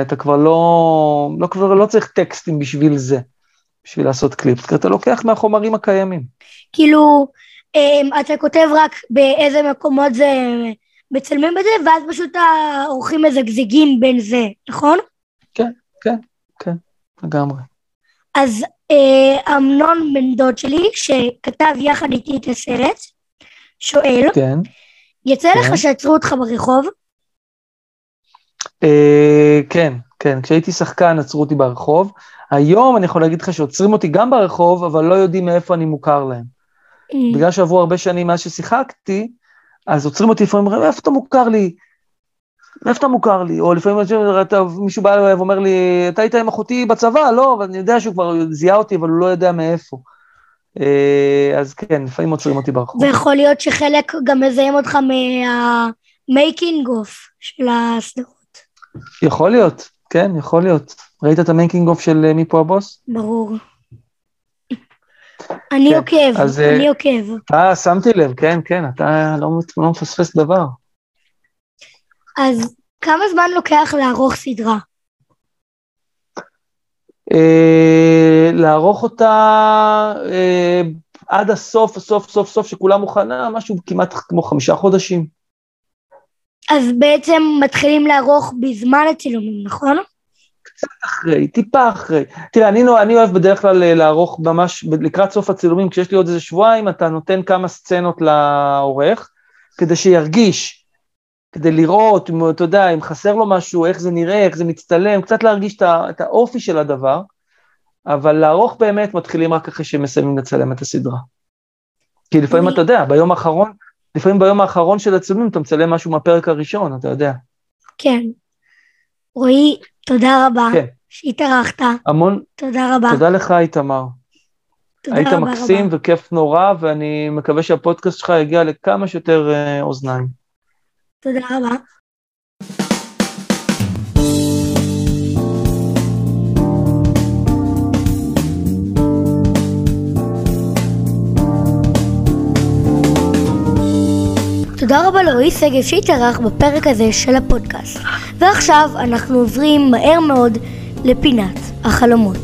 אתה כבר לא, לא, כבר לא צריך טקסטים בשביל זה, בשביל לעשות קליפ, כי אתה לוקח מהחומרים הקיימים. כאילו, אה, אתה כותב רק באיזה מקומות זה מצלמים בזה, ואז פשוט העורכים מזגזגים בין זה, נכון? כן, כן, כן, לגמרי. אז אה, אמנון בן דוד שלי, שכתב יחד איתי את הסרט, שואל, כן, יצא כן. לך שעצרו אותך ברחוב? אה, כן, כן, כשהייתי שחקן עצרו אותי ברחוב. היום אני יכול להגיד לך שעוצרים אותי גם ברחוב, אבל לא יודעים מאיפה אני מוכר להם. Mm. בגלל שעברו הרבה שנים מאז ששיחקתי, אז עוצרים אותי לפעמים, אומרים, איפה אתה מוכר לי? איפה אתה מוכר לי? או לפעמים מישהו בא אליי ואומר לי, אתה היית עם אחותי בצבא? לא, ואני יודע שהוא כבר זיהה אותי, אבל הוא לא יודע מאיפה. אה, אז כן, לפעמים עוצרים אותי ברחוב. ויכול להיות שחלק גם מזהים אותך מה making of של הסדרות. יכול להיות, כן, יכול להיות. ראית את ה making of של אה, מי פה הבוס? ברור. אני כן, עוקב, אז, אני אה, עוקב. אה, שמתי לב, כן, כן, אתה לא, לא מפספס דבר. אז כמה זמן לוקח לערוך סדרה? אה, לערוך אותה אה, עד הסוף, הסוף, סוף, סוף, שכולה מוכנה, משהו כמעט כמו חמישה חודשים. אז בעצם מתחילים לערוך בזמן הצילומים, נכון? קצת אחרי, טיפה אחרי. תראה, אני, אני אוהב בדרך כלל אה, לערוך ממש לקראת סוף הצילומים, כשיש לי עוד איזה שבועיים, אתה נותן כמה סצנות לעורך, כדי שירגיש, כדי לראות, אתה יודע, אם חסר לו משהו, איך זה נראה, איך זה מצטלם, קצת להרגיש את, את האופי של הדבר, אבל לערוך באמת מתחילים רק אחרי שמסיימים לצלם את הסדרה. כי לפעמים אני... אתה יודע, ביום האחרון, לפעמים ביום האחרון של הצילומים אתה מצלם משהו מהפרק הראשון, אתה יודע. כן. רועי, תודה רבה כן. שהתארחת. המון. תודה רבה. תודה לך, איתמר. היית רבה מקסים רבה. וכיף נורא, ואני מקווה שהפודקאסט שלך יגיע לכמה שיותר uh, אוזניים. תודה רבה. תודה רבה לרועי שגב שהתארח בפרק הזה של הפודקאסט. ועכשיו אנחנו עוברים מהר מאוד לפינת החלומות.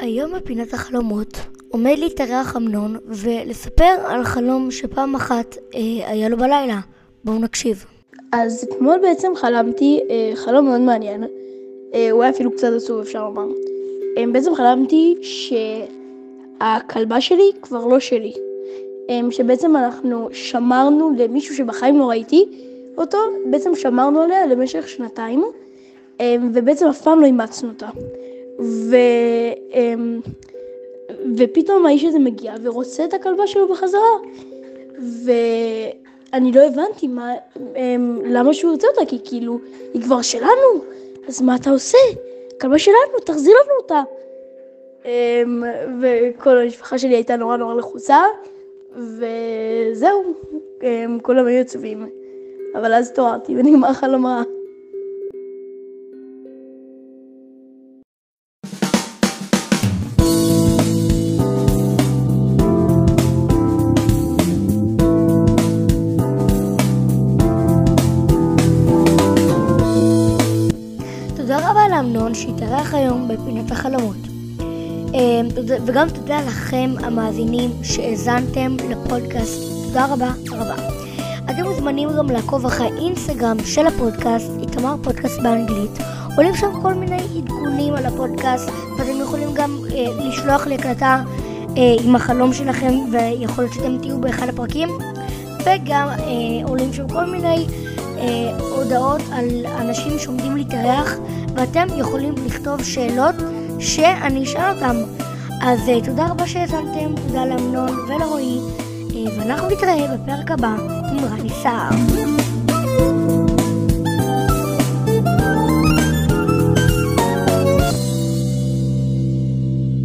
היום בפינת החלומות עומד להתארח אמנון ולספר על חלום שפעם אחת אה, היה לו בלילה. בואו נקשיב. אז אתמול בעצם חלמתי אה, חלום מאוד מעניין, אה, הוא היה אפילו קצת עצוב אפשר לומר. אה, בעצם חלמתי שהכלבה שלי כבר לא שלי. אה, שבעצם אנחנו שמרנו למישהו שבחיים לא ראיתי אותו, בעצם שמרנו עליה למשך שנתיים, אה, ובעצם אף פעם לא אימצנו אותה. ו... אמ, ופתאום האיש הזה מגיע ורוצה את הכלבה שלו בחזרה. ואני לא הבנתי מה, אמ, למה שהוא רוצה אותה, כי כאילו, היא כבר שלנו, אז מה אתה עושה? כלבה שלנו, תחזיר לנו אותה. אמ, וכל המשפחה שלי הייתה נורא נורא לחוצה, וזהו, כולם היו עצובים. אבל אז התעוררתי ונגמר חלום רע. בפינת החלומות. אמ, וגם תודה לכם המאזינים שהאזנתם לפודקאסט. תודה רבה רבה. אתם מוזמנים גם לעקוב אחרי האינסטגרם של הפודקאסט, איתמר פודקאסט באנגלית. עולים שם כל מיני עדכונים על הפודקאסט, ואתם יכולים גם אה, לשלוח לי הקלטה אה, עם החלום שלכם, ויכול להיות שאתם תהיו באחד הפרקים. וגם אה, עולים שם כל מיני אה, הודעות על אנשים שעומדים להתארח, ואתם יכולים לכתוב שאלות שאני אשאל אותם. אז אה, תודה רבה שהאזנתם, תודה לאמנון ולרועי, אה, ואנחנו נתראה בפרק הבא עם רני סער.